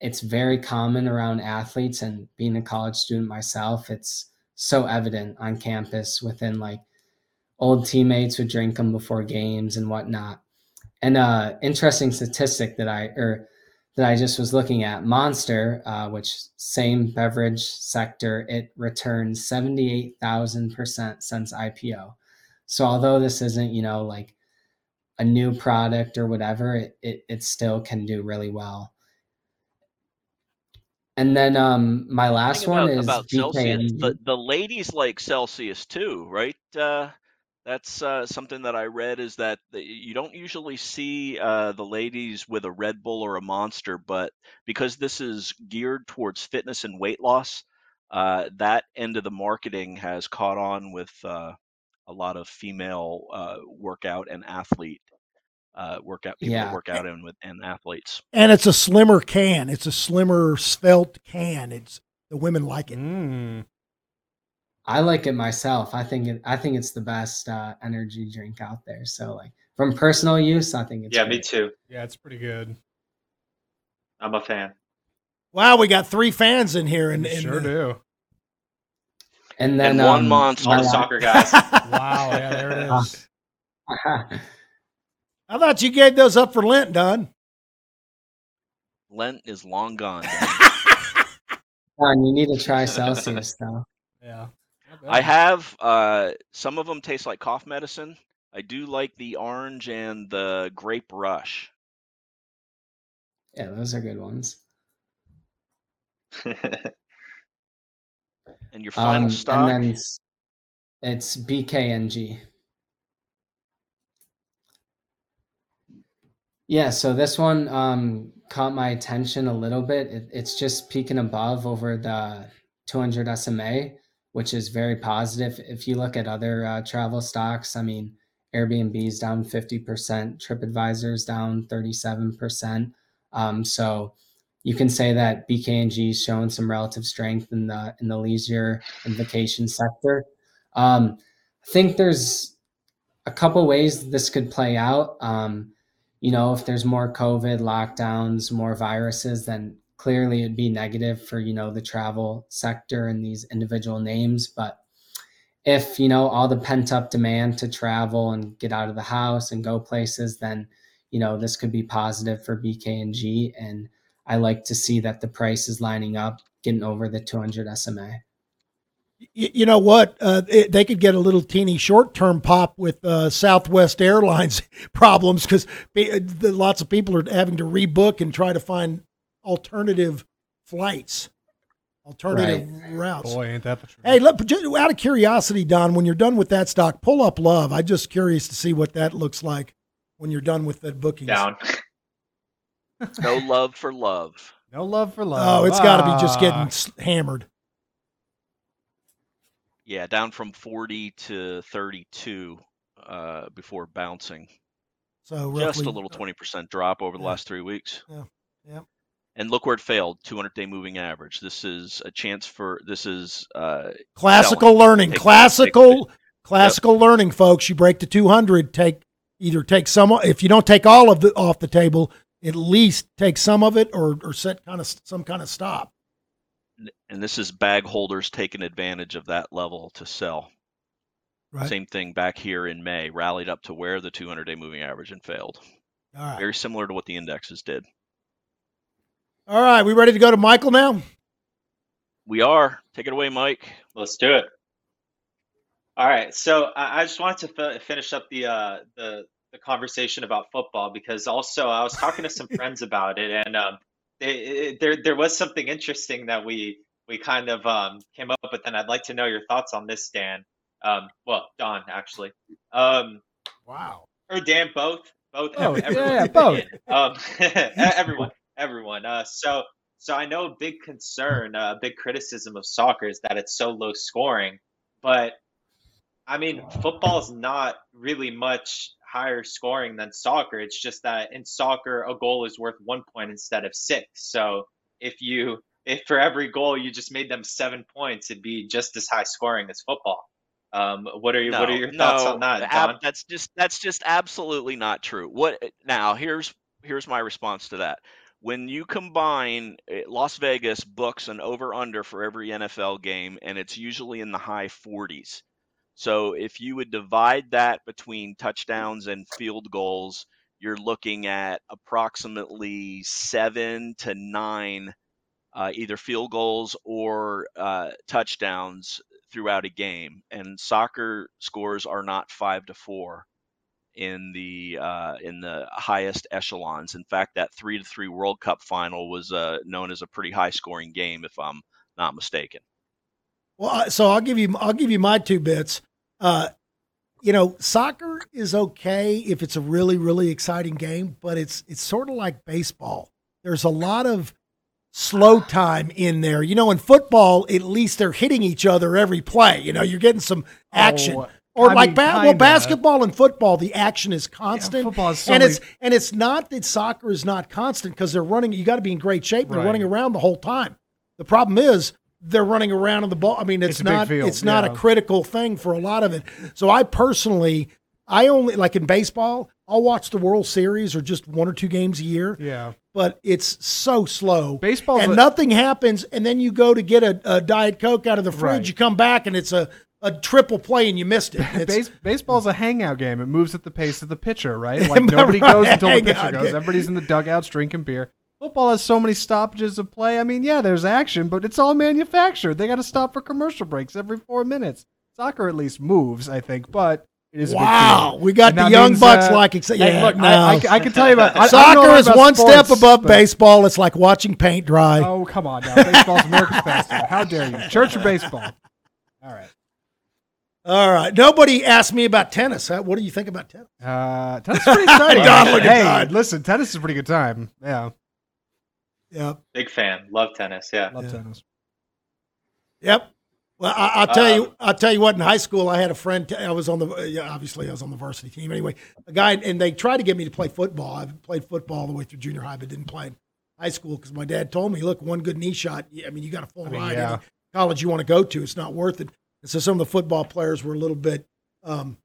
it's very common around athletes and being a college student myself it's so evident on campus within like old teammates would drink them before games and whatnot and uh interesting statistic that i or that i just was looking at monster uh, which same beverage sector it returned 78000% since ipo so although this isn't you know like a new product or whatever it, it, it still can do really well and then um, my last Thing one is about Celsius, the, the ladies like Celsius too, right? Uh, that's uh, something that I read is that the, you don't usually see uh, the ladies with a Red Bull or a Monster, but because this is geared towards fitness and weight loss, uh, that end of the marketing has caught on with uh, a lot of female uh, workout and athlete uh, workout people that Yeah, work out and with and athletes. And it's a slimmer can. It's a slimmer, svelte can. It's the women like it. Mm. I like it myself. I think it, I think it's the best uh, energy drink out there. So like from personal use, I think it's yeah, me too. Yeah, it's pretty good. I'm a fan. Wow, we got three fans in here, and, We and sure do. And then And one um, monster. All my the soccer guys. Wow, yeah, there it is. I thought you gave those up for Lent, Don. Lent is long gone. Don, you need to try Celsius though. Yeah. Not I have uh, some of them taste like cough medicine. I do like the orange and the grape rush. Yeah, those are good ones. And your final Um, stock, and then it's, it's BKNG. Yeah, so this one um, caught my attention a little bit. It, it's just peaking above over the 200 SMA, which is very positive. If you look at other uh, travel stocks, I mean, Airbnb's down 50%, TripAdvisor's down 37%. Um, so you can say that BKNG is showing some relative strength in the in the leisure and vacation sector. Um, I think there's a couple ways this could play out. Um, you know, if there's more COVID lockdowns, more viruses, then clearly it'd be negative for you know the travel sector and these individual names. But if you know all the pent up demand to travel and get out of the house and go places, then you know this could be positive for BKNG and I like to see that the price is lining up, getting over the 200 SMA. Y- you know what? Uh, it, they could get a little teeny short term pop with uh, Southwest Airlines problems because lots of people are having to rebook and try to find alternative flights, alternative routes. Boy, ain't that the truth. Hey, look, out of curiosity, Don, when you're done with that stock, pull up Love. I'm just curious to see what that looks like when you're done with the bookings. Down. No love for love. No love for love. Oh, it's got to be just Ah. getting hammered. Yeah, down from 40 to 32 uh, before bouncing. So Just a little 20% drop over the Yeah. last three weeks. Yeah, yeah. And look where it failed 200 day moving average. This is a chance for, this is uh, classical selling. learning. Take- classical, classical learning, folks. You break the 200. Take either take some. If you don't take all of the off the table, at least take some of it, or or set kind of some kind of stop. and this is bag holders taking advantage of that level to sell. Right. Same thing back here in May, rallied up to where the 200 day moving average and failed. All right. Very similar to what the indexes did. All right. We ready to go to Michael now? We are. Take it away, Mike. Let's do it. All right. So I, I just wanted to fi- finish up the uh, the the conversation about football because also I was talking to some friends about it, and um, it, it, there there was something interesting that we we kind of um, came up with, and I'd like to know your thoughts on this, Dan. Um, well, Don actually, um, Wow. or Dan, both, both, Oh, every, yeah, both. Um, everyone, everyone. Uh, so So I know a big concern, a big criticism of soccer is that it's so low scoring, but I mean, football is not really much higher scoring than soccer. It's just that in soccer, a goal is worth one point instead of six. So if you if for every goal you just made them seven points, it'd be just as high scoring as football. Um, what are you, No, what are your thoughts no, on that, ab- that's just that's just absolutely not true. What now? Here's here's my response to that. When you combine eh, Las Vegas books an over under for every NFL game, and it's usually in the high 40s. So if you would divide that between touchdowns and field goals, you're looking at approximately seven to nine uh, either field goals or uh, touchdowns throughout a game. And soccer scores are not five to four in the uh, in the highest echelons. In fact, that three to three World Cup final was uh, known as a pretty high scoring game, if I'm not mistaken. Well, so I'll give you I'll give you my two bits. Uh, you know, soccer is okay if it's a really really exciting game, but it's it's sort of like baseball. There's a lot of slow time in there. You know, in football, at least they're hitting each other every play. You know, you're getting some action. Oh, or I like mean, ba- well, basketball and football, the action is constant. football is so and it's and it's not that soccer is not constant because they're running. You got to be in great shape. They're Right. running around the whole time. The problem is they're running around on the ball. I mean, it's, It's not it's not yeah. a critical thing for a lot of it. So I personally, I only like in baseball, I'll watch the World Series or just one or two games a year. Yeah. But it's so slow. Baseball and a- nothing happens, and then you go to get a, a diet coke out of the fridge. Right. You come back and it's a, a triple play, and you missed it. Base, baseball's a hangout game. It moves at the pace of the pitcher, right? Like nobody right? goes until the pitcher goes. Everybody's in the dugouts drinking beer. Football has so many stoppages of play. I mean, yeah, there's action, but it's all manufactured. They got to stop for commercial breaks every four minutes. Soccer at least moves, I think, but it is wow, we got And the young means, bucks uh, like hey, yeah. look, no. I, I, I can tell you about I, I don't know Soccer is about one step above but- baseball. It's like watching paint dry. Oh, come on now. Baseball's America's pastime. How dare you? Church or baseball? All right. All right. Nobody asked me about tennis. Huh? What do you think about tennis? Uh, tennis is pretty exciting. Don, look at hey, listen, tennis is a pretty good time. Yeah, Yeah. Big fan. Love tennis. Yeah. love Yeah. tennis. Yep. Well, I, I'll tell you. Um, I'll tell you what. In high school, I had a friend. I was on the. Yeah, obviously, I was on the varsity team. Anyway, a guy, and they tried to get me to play football. I played football all the way through junior high, but didn't play in high school because my dad told me, "Look, one good knee shot. I mean, you got a full I mean, ride. yeah. College you want to go to, it's not worth it." And so some of the football players were a little bit um,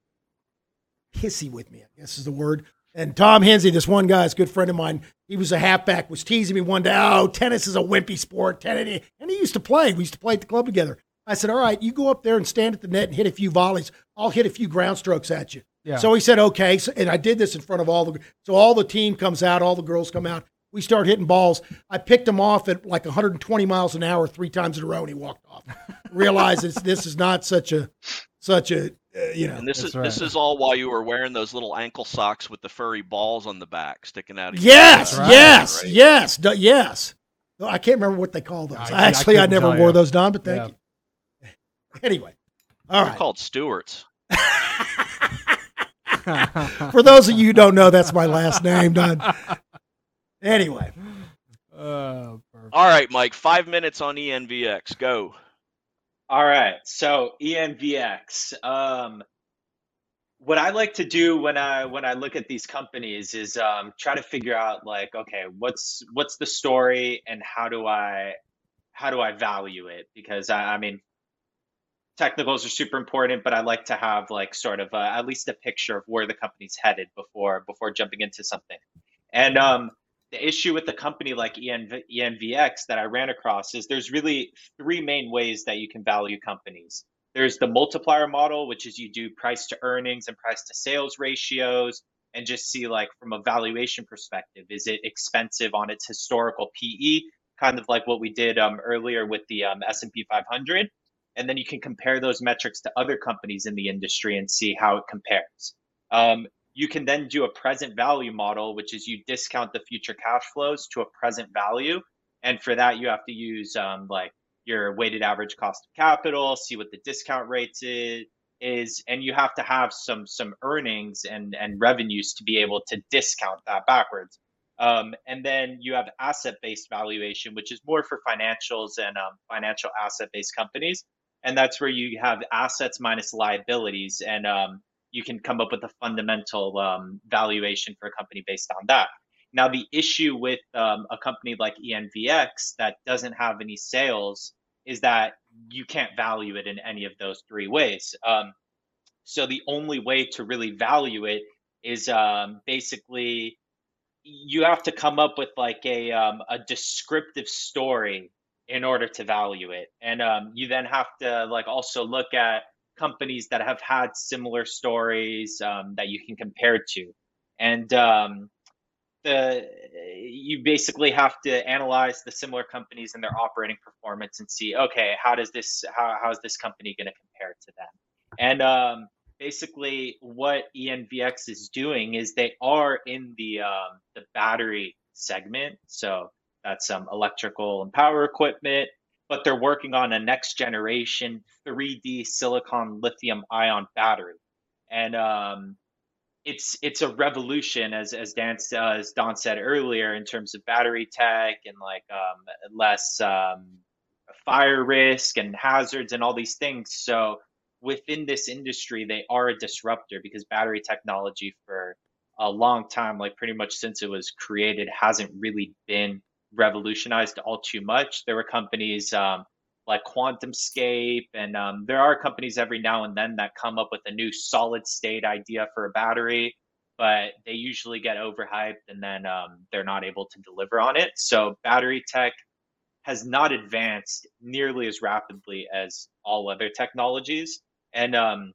pissy with me. I guess is the word. And Tom Hensey, this one guy, is a good friend of mine. He was a halfback, was teasing me one day. Oh, tennis is a wimpy sport. Tennis, and he used to play. We used to play at the club together. I said, "All right, you go up there and stand at the net and hit a few volleys. I'll hit a few ground strokes at you." Yeah. So he said, "Okay." So, and I did this in front of all the. So all the team comes out, all the girls come out. We start hitting balls. I picked him off at like 120 miles an hour three times in a row, and he walked off. Realizes this is not such a such a uh, you know. And this That's is this is all while you were wearing those little ankle socks with the furry balls on the back sticking out. Of your, Yes, uh, right. yes, right? yes, d- yes. No, I can't remember what they call those. I- I Actually, I, couldn't never wore you. those, Don. But thank Yeah. you. Anyway, all They're right. called Stewarts. For those of you who don't know, that's my last name, Don. Anyway, Oh, perfect. All right, Mike. Five minutes on ENVX. Go. All right. So ENVX. Um, what I like to do when I when I look at these companies is um, try to figure out like, okay, what's what's the story and how do I how do I value it? Because I, I mean, technicals are super important, but I like to have like sort of uh at least a picture of where the company's headed before before jumping into something. And um, the issue with a company like ENV, ENVX that I ran across is there's really three main ways that you can value companies. There's the multiplier model, which is you do price to earnings and price to sales ratios and just see like from a valuation perspective, is it expensive on its historical PE, kind of like what we did um, earlier with the um, S&P 500. And then you can compare those metrics to other companies in the industry and see how it compares. Um, you can then do a present value model, which is you discount the future cash flows to a present value. And for that, you have to use um, like your weighted average cost of capital, see what the discount rates is, is, and you have to have some some earnings and and revenues to be able to discount that backwards. Um, and then you have asset based valuation, which is more for financials and um, financial asset based companies. And that's where you have assets minus liabilities, and um, you can come up with a fundamental um, valuation for a company based on that. Now, the issue with um, a company like ENVX that doesn't have any sales is that you can't value it in any of those three ways. Um, so the only way to really value it is um, basically you have to come up with like a um, a descriptive story in order to value it, and um, you then have to like also look at companies that have had similar stories um, that you can compare to, and um, the you basically have to analyze the similar companies and their operating performance and see okay how does this how, how is this company going to compare to them? And um, basically what envx is doing is they are in the um, the battery segment. So that's some um, electrical and power equipment but they're working on a next generation 3d silicon lithium ion battery and um, it's it's a revolution as as Dan uh, as Don said earlier in terms of battery tech and like um, less um, fire risk and hazards and all these things. So within this industry, they are a disruptor because battery technology for a long time, like pretty much since it was created, hasn't really been revolutionized all too much. There were companies um, like QuantumScape, and um, there are companies every now and then that come up with a new solid state idea for a battery, but they usually get overhyped and then um, they're not able to deliver on it. So battery tech has not advanced nearly as rapidly as all other technologies. And um,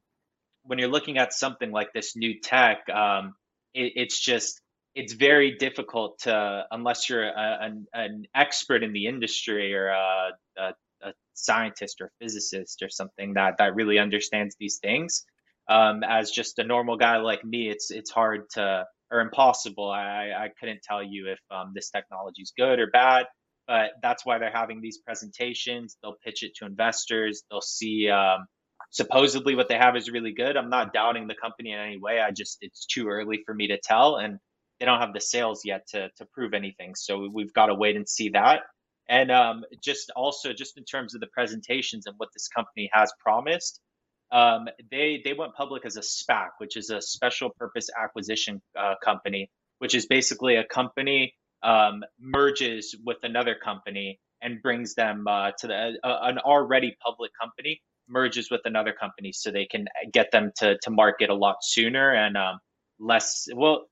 when you're looking at something like this new tech, um, it, it's just it's very difficult to unless you're a, an, an expert in the industry or a, a a scientist or physicist or something that that really understands these things. Um, as just a normal guy like me, it's it's hard to or impossible. I I couldn't tell you if um, this technology is good or bad, but that's why they're having these presentations. They'll pitch it to investors. They'll see. Um, supposedly what they have is really good. I'm not doubting the company in any way. I just it's too early for me to tell, and they don't have the sales yet to to prove anything. So we've got to wait and see that. And um, just also, just in terms of the presentations and what this company has promised, um, they they went public as a SPAC, which is a special purpose acquisition uh, company, which is basically a company um, merges with another company and brings them uh, to the, uh, an already public company merges with another company so they can get them to to market a lot sooner and um, less well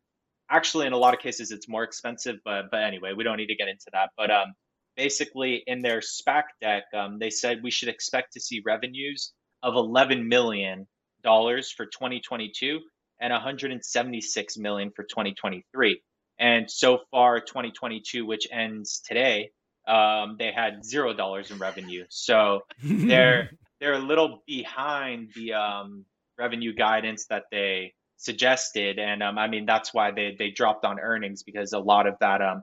actually in a lot of cases it's more expensive but but anyway we don't need to get into that but um basically in their SPAC deck, um, they said we should expect to see revenues of $11 million for 2022 and 176 million for 2023. And so far, 2022, which ends today, um, they had zero dollars in revenue. So they're they're a little behind the um, revenue guidance that they suggested, and um, I mean that's why they they dropped on earnings because a lot of that um,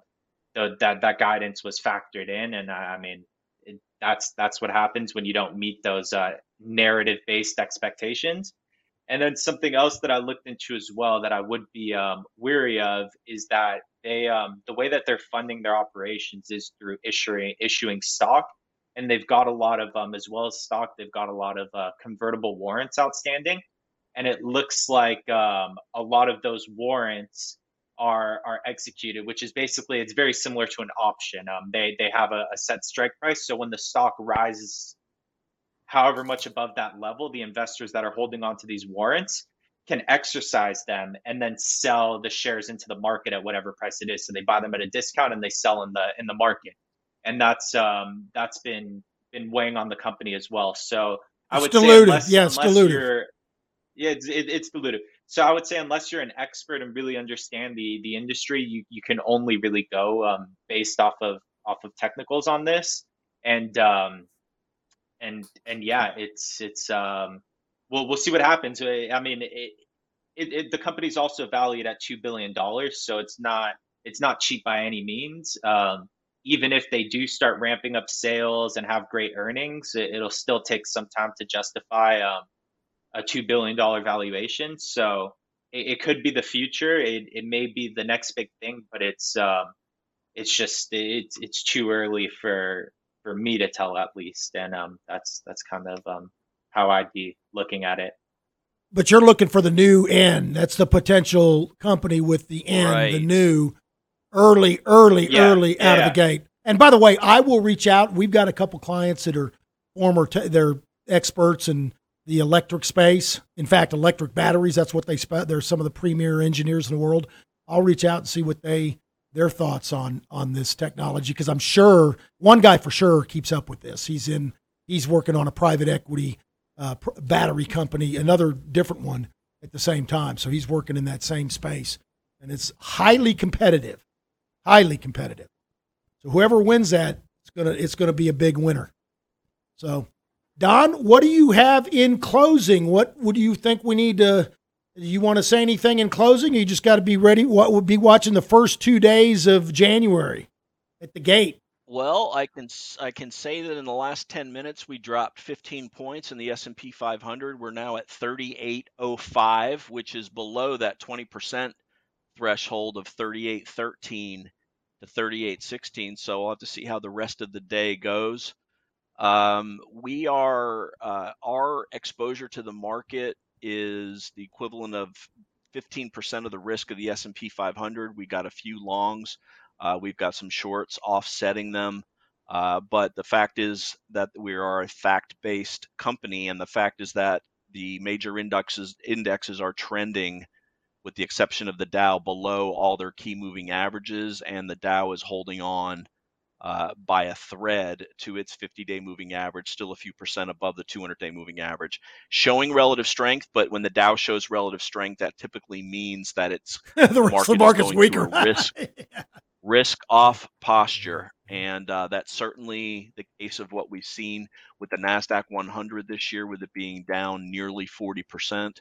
the, that that guidance was factored in, and I, I mean it, that's that's what happens when you don't meet those uh, narrative based expectations. And then something else that I looked into as well that I would be um, weary of is that they um, the way that they're funding their operations is through issuing issuing stock, and they've got a lot of um, as well as stock, they've got a lot of uh, convertible warrants outstanding, and it looks like um, a lot of those warrants are are executed, which is basically it's very similar to an option. Um, they they have a, a set strike price, so when the stock rises, however much above that level, the investors that are holding on to these warrants can exercise them and then sell the shares into the market at whatever price it is. So they buy them at a discount and they sell in the in the market, and that's um that's been been weighing on the company as well. So I would dilutive. say unless, yeah, it's unless dilutive. you're yeah, it's, it, it's dilutive. So I would say unless you're an expert and really understand the the industry, you, you can only really go um, based off of off of technicals on this. And um, and and yeah, it's it's um, we'll we'll see what happens. I mean, it, it, it the company's also valued at two billion dollars, so it's not it's not cheap by any means. Um, even if they do start ramping up sales and have great earnings, it, will still take some time to justify um, a two billion dollar valuation. So it, it could be the future. It it may be the next big thing, but it's um, it's just it's it's too early for for me to tell at least, and um, that's that's kind of um how I'd be looking at it. But you're looking for the new N. That's the potential company with the N, Right. the new early, early, Yeah, early out of the gate. And by the way, I will reach out. We've got a couple clients that are former, te- they're experts in the electric space. In fact, electric batteries. That's what they. Spe- they're some of the premier engineers in the world. I'll reach out and see what they their thoughts on on this technology because I'm sure one guy for sure keeps up with this. He's in. He's working on a private equity uh, pr- battery company, another different one at the same time. So he's working in that same space, and it's highly competitive, highly competitive. So whoever wins that, it's gonna it's gonna be a big winner. So, Don, what do you have in closing? What would you think we need to? You want to say anything in closing? You just got to be ready. What would be watching the first two days of January at the gate? Well, I can I can say that in the last 10 minutes we dropped 15 points in the S&P 500. We're now at 3805, which is below that 20% threshold of 3813 to 3816. So I'll have to see how the rest of the day goes. Um, we are uh, our exposure to the market is the equivalent of 15% of the risk of the S&P 500. We got a few longs. Uh, we've got some shorts offsetting them. Uh, but the fact is that we are a fact-based company, and the fact is that the major indexes indexes are trending, with the exception of the Dow, below all their key moving averages, and the Dow is holding on uh, by a thread to its 50-day moving average, still a few percent above the 200-day moving average, showing relative strength. But when the Dow shows relative strength, that typically means that it's the of the market's weaker. through a risk risk off posture. And uh, that's certainly the case of what we've seen with the NASDAQ 100 this year, with it being down nearly 40%.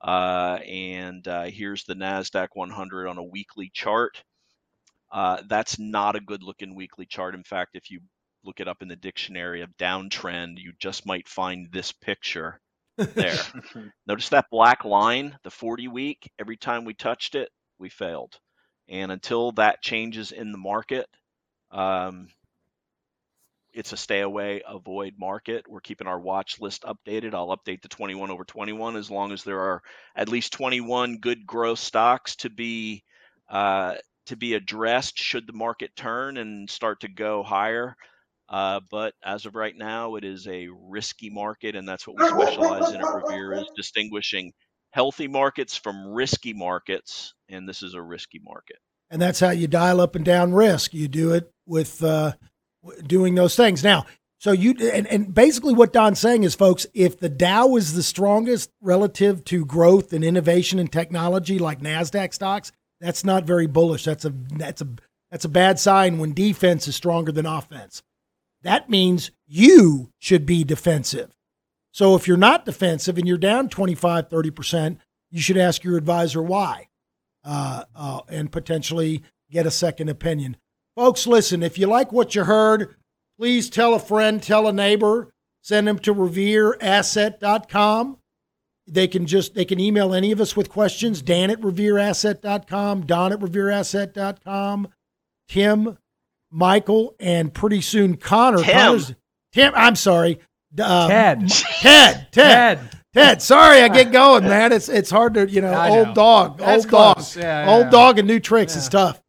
Uh, and uh, here's the NASDAQ 100 on a weekly chart. Uh, that's not a good looking weekly chart. In fact, if you look it up in the dictionary of downtrend, you just might find this picture there. Notice that black line, the 40 week, every time we touched it, we failed. And until that changes in the market, um, it's a stay away, avoid market. We're keeping our watch list updated. I'll update the 21 over 21 as long as there are at least 21 good growth stocks to be uh, to be addressed should the market turn and start to go higher. Uh, but as of right now, it is a risky market, and that's what we specialize in at Revere is distinguishing healthy markets from risky markets, and this is a risky market. and that's how you dial up and down risk. You do it with uh, doing those things. Now, so you and, and basically what Don's saying is, folks, if the Dow is the strongest relative to growth and innovation and technology, like Nasdaq stocks, that's not very bullish. That's a that's a that's a bad sign when defense is stronger than offense. That means you should be defensive. So if you're not defensive and you're down 25, 30%, you should ask your advisor why uh, uh, and potentially get a second opinion. Folks, listen, if you like what you heard, please tell a friend, tell a neighbor, send them to revereasset.com. They can just they can email any of us with questions, Dan at revereasset.com, Don at revereasset.com, Tim, Michael, and pretty soon Connor. Tim. Connor's- Tim, I'm sorry. Uh, Ted. Ted, Ted, Ted. Ted, sorry, I get going, man. It's it's hard to, you know, I old know. dog, That's old dog. Yeah, yeah, old yeah. dog, and new tricks. It's Yeah. tough.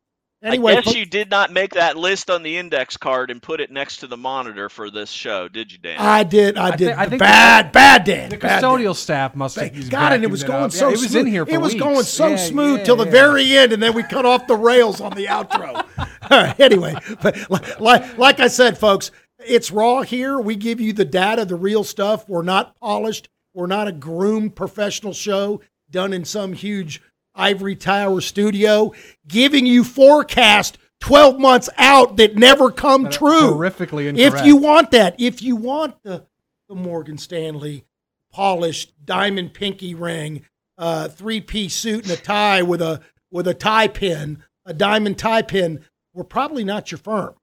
Anyway, I guess fo- you did not make that list on the index card and put it next to the monitor for this show, did you, Dan? I did, I I did. I think bad, bad Dan. The bad Dan. custodial staff must have used God, and it was it going up. so yeah, it was smooth. in here for it was weeks. going so Yeah, smooth yeah, till the very end, and then we cut off the rails on the outro. All right, anyway, but li- like, like I said, folks, it's raw here. We give you the data, the real stuff. We're not polished. We're not a groomed professional show done in some huge ivory tower studio, giving you forecast 12 months out that never come That true. Horrifically incorrect. If you want that, if you want the, the Morgan Stanley polished diamond pinky ring, uh, three piece suit and a tie with a with a tie pin, a diamond tie pin, we're probably not your firm.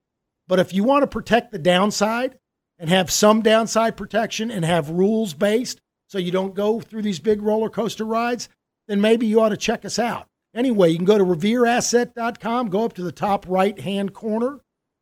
But if you want to protect the downside and have some downside protection and have rules based so you don't go through these big roller coaster rides, then maybe you ought to check us out. Anyway, you can go to revereasset.com, go up to the top right hand corner,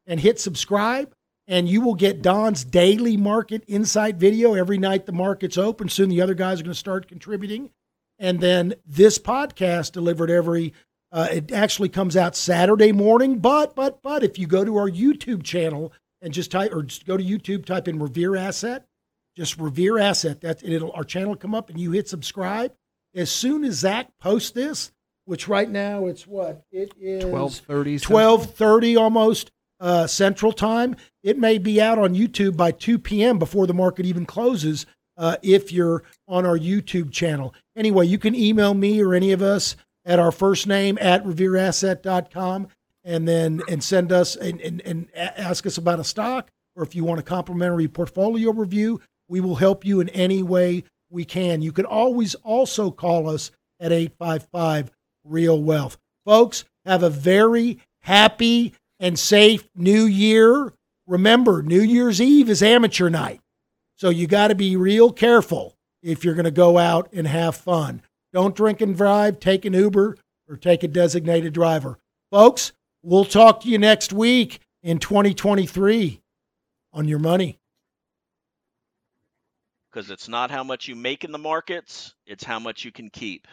and hit subscribe. And you will get Don's daily market insight video every night the market's open. Soon the other guys are going to start contributing. And then this podcast delivered every, uh, it actually comes out Saturday morning. But, but, but if you go to our YouTube channel and just type, or just go to YouTube, type in Revere Asset, just Revere Asset, that's, it'll, our channel come up and you hit subscribe. As soon as Zach posts this, which right now it's what? It is 1230. 1230 almost uh, Central Time. It may be out on YouTube by 2 p.m. before the market even closes uh, if you're on our YouTube channel. Anyway, you can email me or any of us at our first name at revereasset.com and then and send us and, and, and ask us about a stock or if you want a complimentary portfolio review, we will help you in any way we can. You can always also call us at 855 Real Wealth. Folks, have a very happy and safe new year. Remember, New Year's Eve is amateur night. So you got to be real careful if you're going to go out and have fun. Don't drink and drive, take an Uber or take a designated driver. Folks, we'll talk to you next week in 2023 on your money because it's not how much you make in the markets, it's how much you can keep.